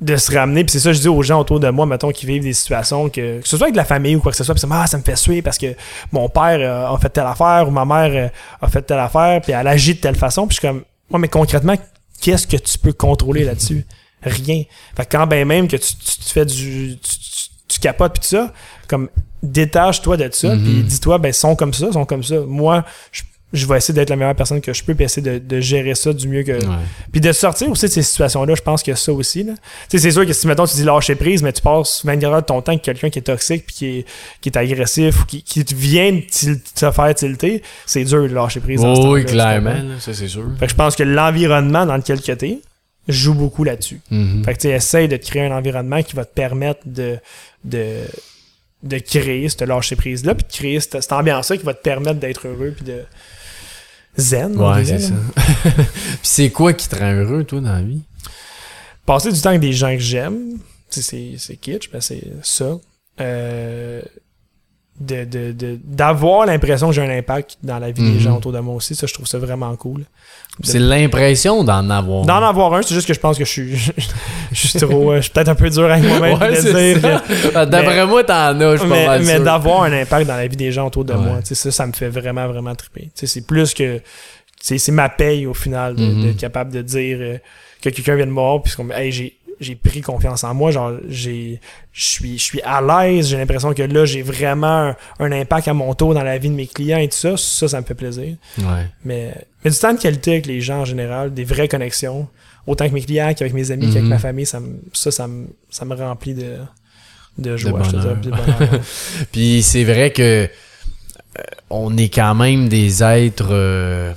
B: de se ramener, puis c'est ça que je dis aux gens autour de moi, mettons, qui vivent des situations, que, que ce soit avec de la famille ou quoi que ce soit, puis c'est, ah, ça me fait suer parce que mon père euh, a fait telle affaire ou ma mère euh, a fait telle affaire, puis elle agit de telle façon, puis je suis comme, ouais, mais concrètement, qu'est-ce que tu peux contrôler là-dessus? Rien. Fait que quand ben même que tu, tu, tu fais du... Tu, tu- capotes puis tout ça, comme détache-toi de ça,
A: Mhm.
B: puis dis-toi, ben, ils sont comme ça, sont comme ça. Moi, je, je vais essayer d'être la meilleure personne que je peux, puis essayer de, de gérer ça du mieux que,
A: Ouais.
B: puis de sortir aussi de ces situations-là, je pense a ça aussi. Là. Tu sais, c'est sûr que si, mettons, tu dis lâcher prise, mais tu passes 24 heures de ton temps avec quelqu'un qui est toxique, puis qui est, qui est agressif, ou qui, qui te vient de te faire tilter, c'est dur de lâcher prise.
A: Oh, oui, clairement,
B: tu
A: là, ça c'est sûr.
B: Fait que je pense que l'environnement dans lequel que t'es joue beaucoup là-dessus.
A: Mhm.
B: Fait que tu sais, essaye de te créer un environnement qui va te permettre de, de, de créer cette lâcher prise-là, puis de créer cette, cette ambiance-là qui va te permettre d'être heureux, puis de zen.
A: Ouais, c'est ça. Puis c'est quoi qui te rend heureux, toi, dans la vie?
B: passer du temps avec des gens que j'aime, c'est c'est kitsch, mais c'est ça. Euh, de, de, de- d'avoir l'impression que j'ai un impact dans la vie
A: Mhm.
B: des gens autour de moi aussi, ça, je trouve ça vraiment cool.
A: C'est l'impression d'en avoir.
B: D'en avoir un, c'est juste que je pense que je suis, je suis trop, euh, je suis peut-être un peu dur avec moi-même
A: Ouais, Ah, D'après moi, t'en as, je suis pas
B: mais,
A: mal
B: mais
A: sûr.
B: d'avoir un impact dans la vie des gens autour de
A: Ouais.
B: moi, tu sais, ça, ça me fait vraiment, vraiment triper. Tu sais, c'est plus que, c'est c'est ma paye au final de-
A: Mhm.
B: d'être capable de dire euh, que quelqu'un vient de mort puis qu'on hey, j'ai j'ai pris confiance en moi genre j'ai je suis je suis à l'aise j'ai l'impression que là j'ai vraiment un, un impact à mon tour dans la vie de mes clients et tout ça ça ça me fait plaisir
A: Ouais.
B: mais mais du temps de qualité avec les gens en général des vraies connexions autant que mes clients qu'avec mes amis qu'avec
A: Mhm.
B: ma famille ça ça ça me ça me remplit de de joie je te
A: bonheur.
B: dirais, puis de
A: c'est vrai que euh, on est quand même des êtres. euh,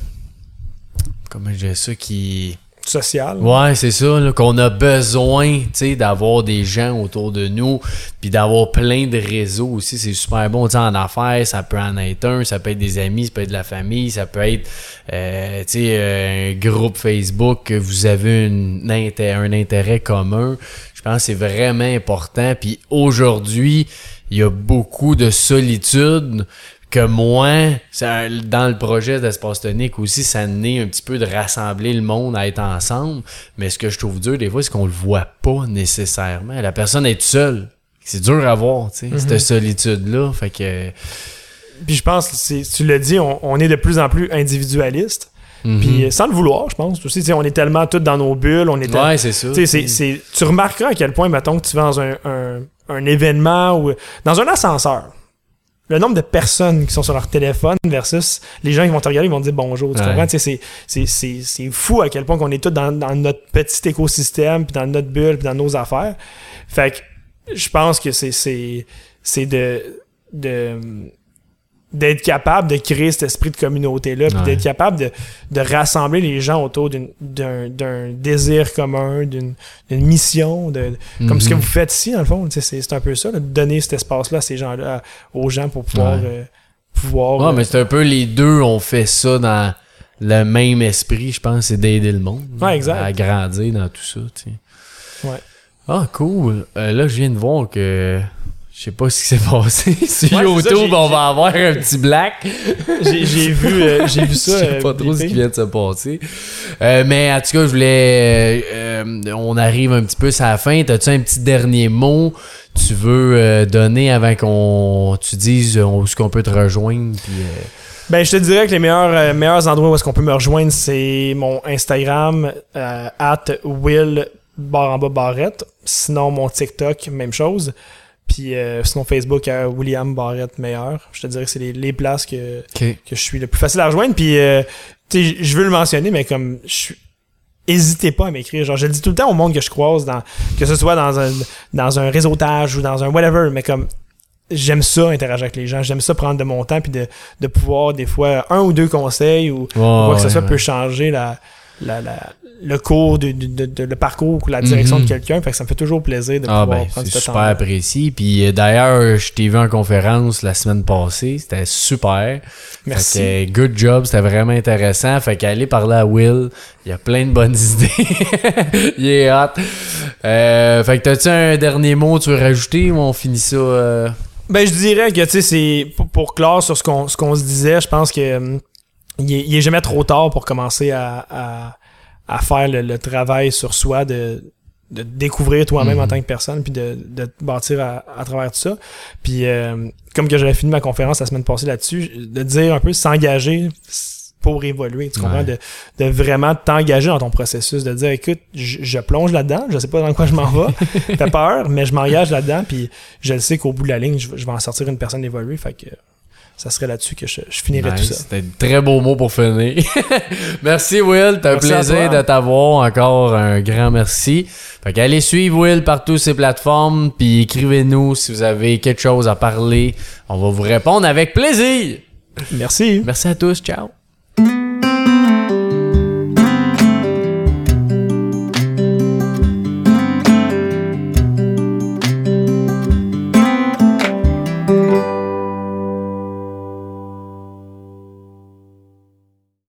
A: comment je dis ça qui.
B: Social
A: Ouais, c'est ça, qu'on a besoin, d'avoir des gens autour de nous, puis d'avoir plein de réseaux aussi, c'est super bon, tu sais, en affaires, ça peut en être un, ça peut être des amis, ça peut être de la famille, ça peut être, euh, euh, un groupe Facebook que vous avez une un intérêt commun. Je pense que c'est vraiment important, puis aujourd'hui, il y a beaucoup de solitude que moi, ça- dans le projet d'Espace Tonique aussi, ça naît un petit peu de rassembler le monde à être ensemble. Mais ce que je trouve dur des fois, c'est qu'on le voit pas nécessairement. La personne est seule. C'est dur à voir, tu sais,
B: Mhm.
A: cette solitude-là. Fait que.
B: Puis je pense, tu l'as dit, on, on est de plus en plus individualiste.
A: mhm.
B: Puis euh, sans le vouloir, je pense. Aussi, tu sais, on est tellement tous dans nos bulles. On est
A: ouais, c'est ça.
B: tu remarqueras à quel point, mettons, que tu vas dans un, un, un événement ou dans un ascenseur. Le nombre de personnes qui sont sur leur téléphone versus les gens qui vont te regarder, ils vont te dire bonjour. Tu
A: Ouais.
B: comprends? C'est- c'est- c'est c'est fou à quel point qu'on est tous dans, dans notre petit écosystème, puis dans notre bulle, puis dans nos affaires. Fait que je pense que c'est c'est c'est de de d'être capable de créer cet esprit de communauté-là, puis
A: Ouais.
B: d'être capable de, de rassembler les gens autour d'un désir commun, d'une mission, de, comme ce que
A: Mhm.
B: vous faites ici, dans le fond. C'est un peu ça, là, de donner cet espace-là à ces gens-là, aux gens pour pouvoir...
A: Ouais.
B: euh, pouvoir
A: Ouais,
B: euh,
A: mais c'est un peu les deux, on fait ça dans le même esprit, je pense, c'est d'aider le monde.
B: Ouais, exact.
A: À grandir dans tout ça, tu sais.
B: Ouais.
A: Ah, cool. Euh, là, je viens de voir que. Je sais pas ce qui s'est passé. Sur
B: Ouais, ça,
A: YouTube, on va avoir un petit black.
B: j'ai vu, euh, j'ai vu ça.
A: Je sais
B: euh,
A: pas trop ce qui vient de se passer. Euh, mais en tout cas, je voulais. euh, euh, on arrive un petit peu à la fin. T'as-tu un petit dernier mot tu veux euh, donner avant qu'on tu dises euh, où est-ce qu'on peut te rejoindre? puis, euh,
B: Ben, je te dirais que les meilleurs, euh, meilleurs endroits où est-ce qu'on peut me rejoindre, c'est mon Instagram, euh, at Will en bas barrette. Sinon, mon TikTok, même chose. Puis euh, sinon, Facebook à William Barrett Meilleur. Je te dirais que c'est les, les places que, que je suis le plus facile à rejoindre. Puis, euh, tu sais, je veux le mentionner, mais comme je suis hésitez pas à m'écrire. Genre, je le dis tout le temps au monde que je croise, dans, que ce soit dans un, dans un réseautage ou dans un whatever, mais comme j'aime ça interagir avec les gens, j'aime ça prendre de mon temps puis de, de pouvoir des fois un ou deux conseils ou quoi que ce soit
A: ouais.
B: peut changer la, la, la- le cours, de, de- de- de- le parcours ou la direction
A: Mhm.
B: de quelqu'un. Fait que ça me fait toujours plaisir de
A: Ah
B: pouvoir
A: ben,
B: prendre
A: c'est
B: ce
A: super
B: temps.
A: apprécié. Puis euh, d'ailleurs, je t'ai vu en conférence la semaine passée. C'était super.
B: Merci.
A: Fait que, good job, c'était vraiment intéressant. Fait qu'aller parler à Will, il y a plein de bonnes idées. il est hot. Euh, fait que t'as-tu un dernier mot tu veux rajouter ou on finit ça? euh?
B: Ben, je dirais que, tu sais, c'est pour, pour clore sur ce qu'on ce qu'on se disait, je pense que hum, il, est, il est jamais trop tard pour commencer à, à, à faire le, le travail sur soi de de découvrir toi-même
A: Mhm.
B: en tant que personne puis de, de te bâtir à, à travers tout ça puis euh, comme que j'avais fini ma conférence la semaine passée là-dessus de dire un peu s'engager pour évoluer tu comprends
A: Ouais.
B: de, de vraiment t'engager dans ton processus de dire écoute je, je plonge là-dedans je sais pas dans quoi je m'en vais t'as peur mais je m'engage là-dedans puis je le sais qu'au bout de la ligne je, vais- je vais en sortir une personne évoluée fait que ça serait là-dessus que je, je finirais
A: Nice.
B: tout ça
A: C'était un très beau mot pour finir. merci Will, c'était un plaisir de t'avoir. Encore un grand merci. Fait qu'allez suivre Will partout ces plateformes, puis écrivez-nous si vous avez quelque chose à parler. On va vous répondre avec plaisir.
B: merci
A: Merci à tous, ciao.